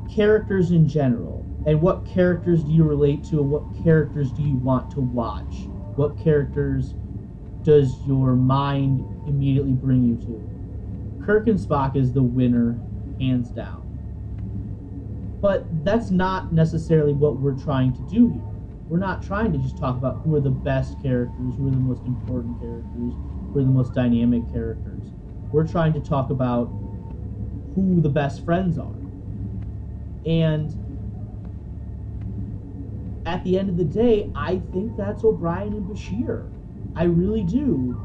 characters in general, and what characters do you relate to, and what characters do you want to watch? What characters does your mind immediately bring you to? Kirk and Spock is the winner, hands down. but that's not necessarily what we're trying to do here. We're not trying to just talk about who are the best characters, who are the most important characters, who are the most dynamic characters. We're trying to talk about who the best friends are. And at the end of the day, I think that's O'Brien and Bashir. I really do.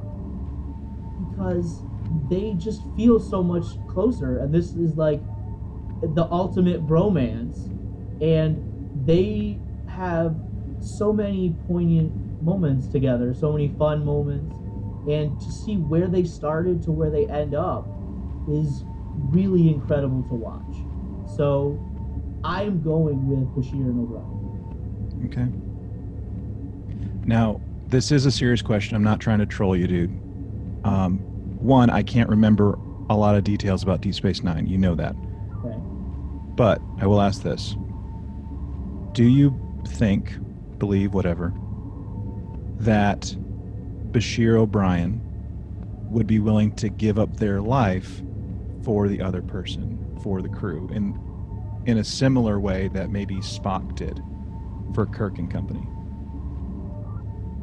Because they just feel so much closer. And this is like the ultimate bromance. And they have so many poignant moments together, so many fun moments. And to see where they started to where they end up is really incredible to watch. So I'm going with Bashir and O'Brien. Okay. Now, this is a serious question. I'm not trying to troll you, dude. Um, one, I can't remember a lot of details about Deep Space Nine. You know that. Okay. But I will ask this Do you think, believe, whatever, that Bashir O'Brien would be willing to give up their life for the other person, for the crew, in, in a similar way that maybe Spock did for Kirk and company?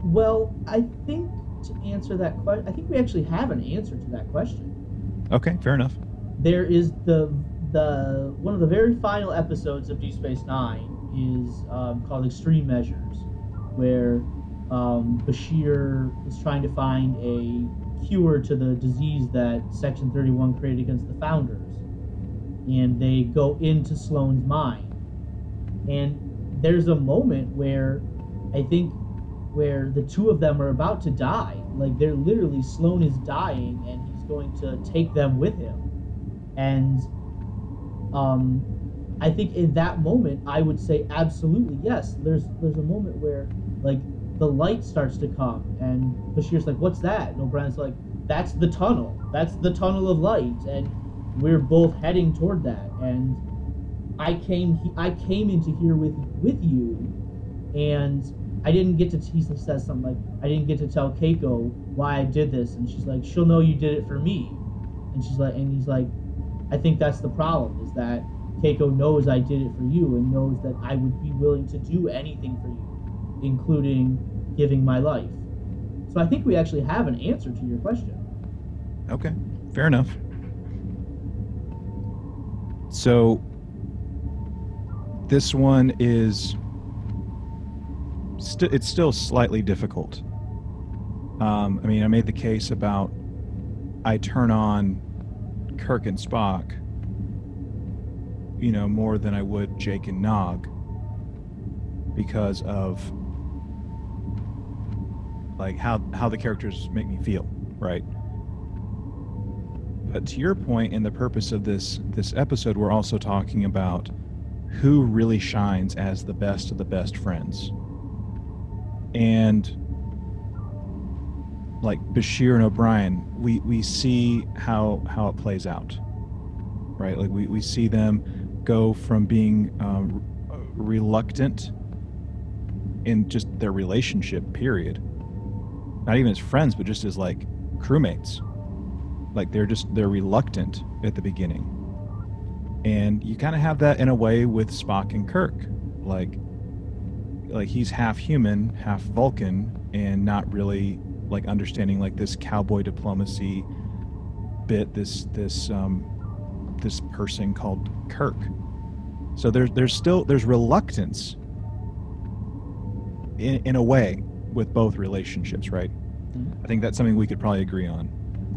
Well, I think to answer that question, I think we actually have an answer to that question. Okay, fair enough. There is the the one of the very final episodes of Deep Space Nine is um, called Extreme Measures, where um, Bashir is trying to find a cure to the disease that Section 31 created against the Founders, and they go into Sloane's mind, and there's a moment where I think where the two of them are about to die. Like they're literally Sloane is dying and he's going to take them with him. And um I think in that moment I would say absolutely yes. There's there's a moment where like the light starts to come and Bashir's like, What's that? And O'Brien's like, That's the tunnel. That's the tunnel of light and we're both heading toward that and I came I came into here with with you and I didn't get to he says something like I didn't get to tell Keiko why I did this and she's like she'll know you did it for me and she's like and he's like I think that's the problem is that Keiko knows I did it for you and knows that I would be willing to do anything for you including giving my life so I think we actually have an answer to your question Okay, fair enough. So this one is st- it's still slightly difficult. Um, I mean, I made the case about I turn on Kirk and Spock, you know, more than I would Jake and Nog because of like how how the characters make me feel, right? But to your point, in the purpose of this this episode, we're also talking about who really shines as the best of the best friends. And like Bashir and O'Brien, we, we see how how it plays out. Right? Like we, we see them go from being um, reluctant in just their relationship, period. Not even as friends, but just as like crewmates. Like they're just they're reluctant at the beginning and you kind of have that in a way with Spock and Kirk, like like he's half human, half Vulcan, and not really like understanding like this cowboy diplomacy bit. This this um, this person called Kirk. So there's there's still there's reluctance in in a way with both relationships, right? Mhm. I think that's something we could probably agree on.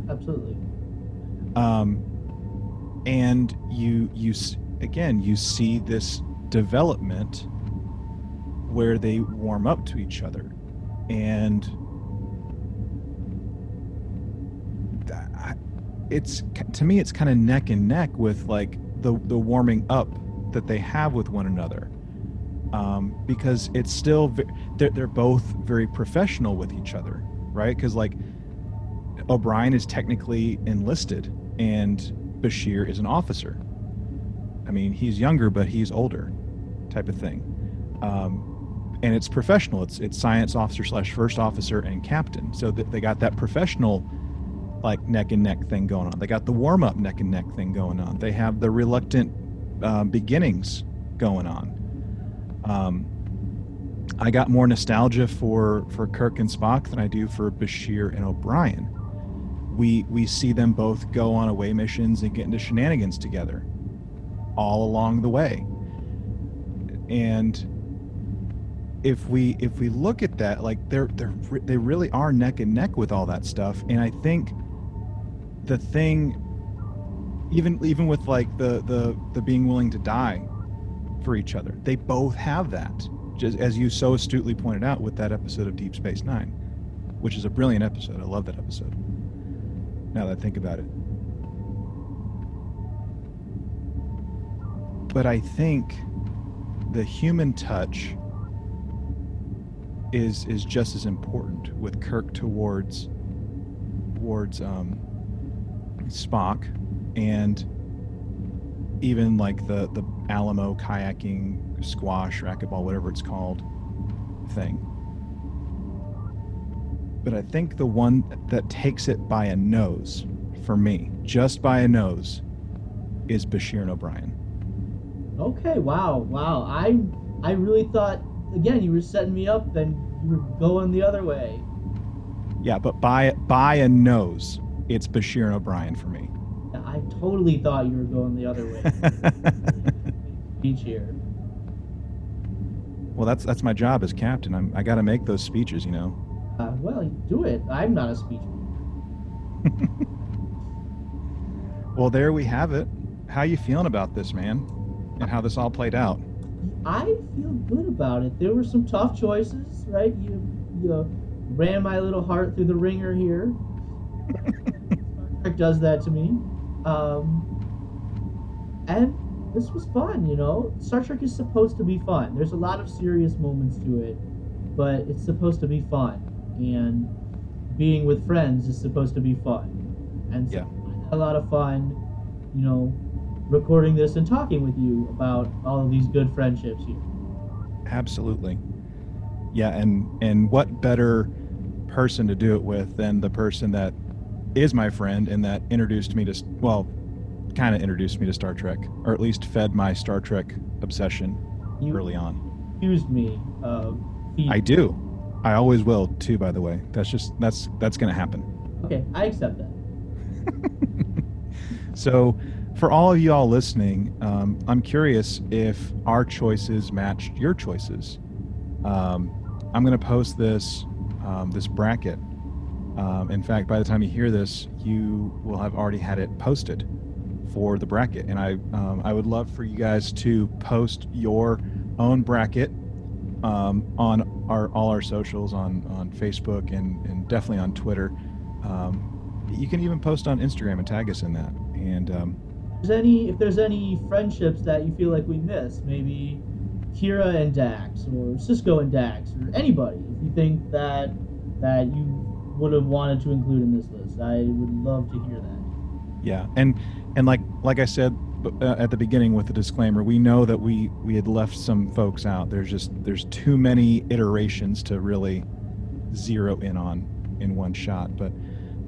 absolutely um, and you you again you see this development where they warm up to each other and it's to me it's kind of neck and neck with like the the warming up that they have with one another um, because it's still ve- they're, they're both very professional with each other right because like O'Brien is technically enlisted and Bashir is an officer. I mean, he's younger, but he's older, type of thing. Um, and it's professional. It's it's science officer slash first officer and captain. So th- they got that professional, like neck and neck thing going on. They got the warm up neck and neck thing going on. They have the reluctant um, beginnings going on. Um, I got more nostalgia for for Kirk and Spock than I do for Bashir and O'Brien. We we see them both go on away missions and get into shenanigans together, all along the way. And if we if we look at that, like they're they're they really are neck and neck with all that stuff. And I think the thing, even even with like the the the being willing to die for each other, they both have that just as you so astutely pointed out with that episode of Deep Space Nine, which is a brilliant episode. I love that episode. Now that I think about it. But I think the human touch is is just as important with Kirk towards towards um, Spock and even like the the Alamo kayaking squash racquetball whatever it's called thing. But I think the one that takes it by a nose for me, just by a nose, is Bashir and O'Brien. Okay, wow, wow. I I really thought again you were setting me up and you were going the other way. Yeah, but by by a nose, it's Bashir and O'Brien for me. I totally thought you were going the other way. Each year. Well, that's that's my job as captain. I'm I got to make those speeches, you know. Uh, well, do it. I'm not a speech. Well, there we have it. How you feeling about this, man? And how this all played out? I feel good about it. There were some tough choices, right? You you ran my little heart through the ringer here. Does that to me. Um, and this was fun, you know. Star Trek is supposed to be fun. There's a lot of serious moments to it, but it's supposed to be fun. And being with friends is supposed to be fun. And so Yeah. I had a lot of fun, you know, recording this and talking with you about all of these good friendships here. Absolutely. Yeah, and and what better person to do it with than the person that is my friend and that introduced me to well, kind of introduced me to Star Trek, or at least fed my Star Trek obsession You early on. accused me of feeding. I do. I always will too. By the way, that's just that's that's gonna happen. Okay, I accept that. So, for all of you all listening, um, I'm curious if our choices matched your choices. Um, I'm going to post this um, this bracket. Um, in fact, by the time you hear this, you will have already had it posted for the bracket, and I um, I would love for you guys to post your own bracket um, on our all our socials on on Facebook and and definitely on Twitter. Um, you can even post on Instagram and tag us in that. And um, If there's any, if there's any friendships that you feel like we missed, maybe Kira and Dax, or Sisko and Dax, or anybody, if you think that that you would have wanted to include in this list, I would love to hear that. yeah, and and like like I said uh, at the beginning with the disclaimer, we know that we we had left some folks out. There's just there's too many iterations to really zero in on in one shot. But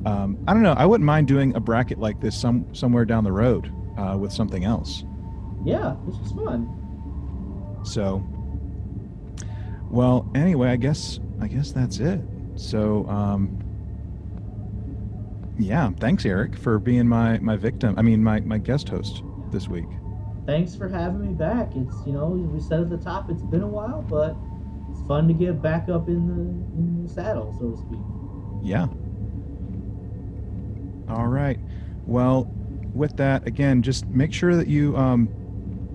um, I don't know. I wouldn't mind doing a bracket like this some somewhere down the road uh, with something else. Yeah, this was fun. So, well, anyway, I guess I guess that's it. So, um, yeah, thanks, Eric, for being my my victim. I mean, my my guest host this week. Thanks for having me back. It's you know we said at the top, it's been a while, but it's fun to get back up in the in the saddle, so to speak. Yeah. All right. Well, with that, again, just make sure that you um,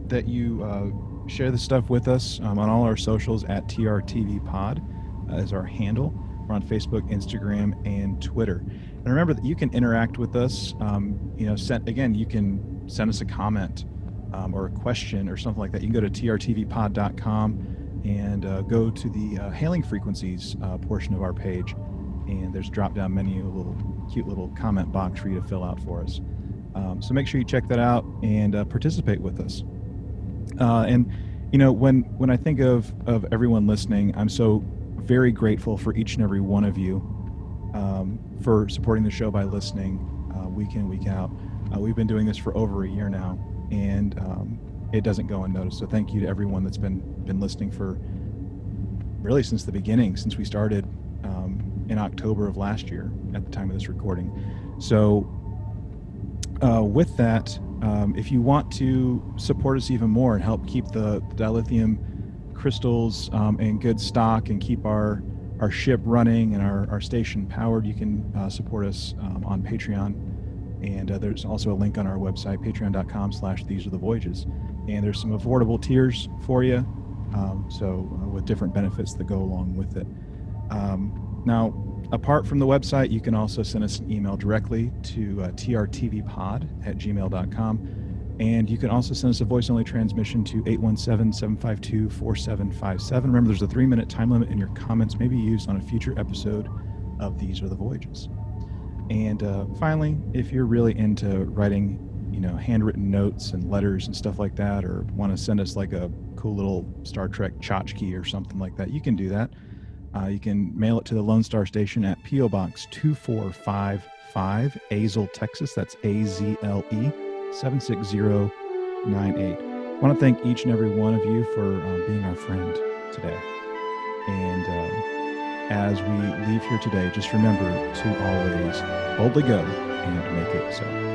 that you uh, share the stuff with us um, on all our socials at TRTV Pod uh, is our handle. We're on Facebook, Instagram, and Twitter. And remember that you can interact with us. Um, you know, send again, you can send us a comment um, or a question or something like that. You can go to trtvpod.com and uh, go to the uh, hailing frequencies uh, portion of our page and there's a drop down menu, a little cute little comment box for you to fill out for us. Um, so make sure you check that out and uh, participate with us. Uh, and you know, when when I think of of everyone listening, I'm so very grateful for each and every one of you um, for supporting the show by listening uh, week in week out. Uh, we've been doing this for over a year now, and um, it doesn't go unnoticed. So thank you to everyone that's been been listening for really since the beginning, since we started um, in October of last year at the time of this recording. So uh, with that, um, if you want to support us even more and help keep the, the dilithium crystals um, in good stock and keep our our ship running and our, our station powered, you can uh, support us um, on Patreon. And uh, there's also a link on our website, patreon.com slash these are the voyages. And there's some affordable tiers for you. Um, so uh, with different benefits that go along with it. Um, now, apart from the website, you can also send us an email directly to uh, trtvpod at gmail.com. And you can also send us a voice only transmission to 817 752 4757. Remember, there's a three minute time limit, and your comments may be used on a future episode of These Are the Voyages. And uh, finally, if you're really into writing, you know, handwritten notes and letters and stuff like that, or want to send us like a cool little Star Trek tchotchke or something like that, you can do that. Uh, you can mail it to the Lone Star Station at P.O. Box 2455, Azle, Texas. That's A Z L E 76098. I want to thank each and every one of you for uh, being our friend today. And uh, as we leave here today, just remember to always boldly go and make it so.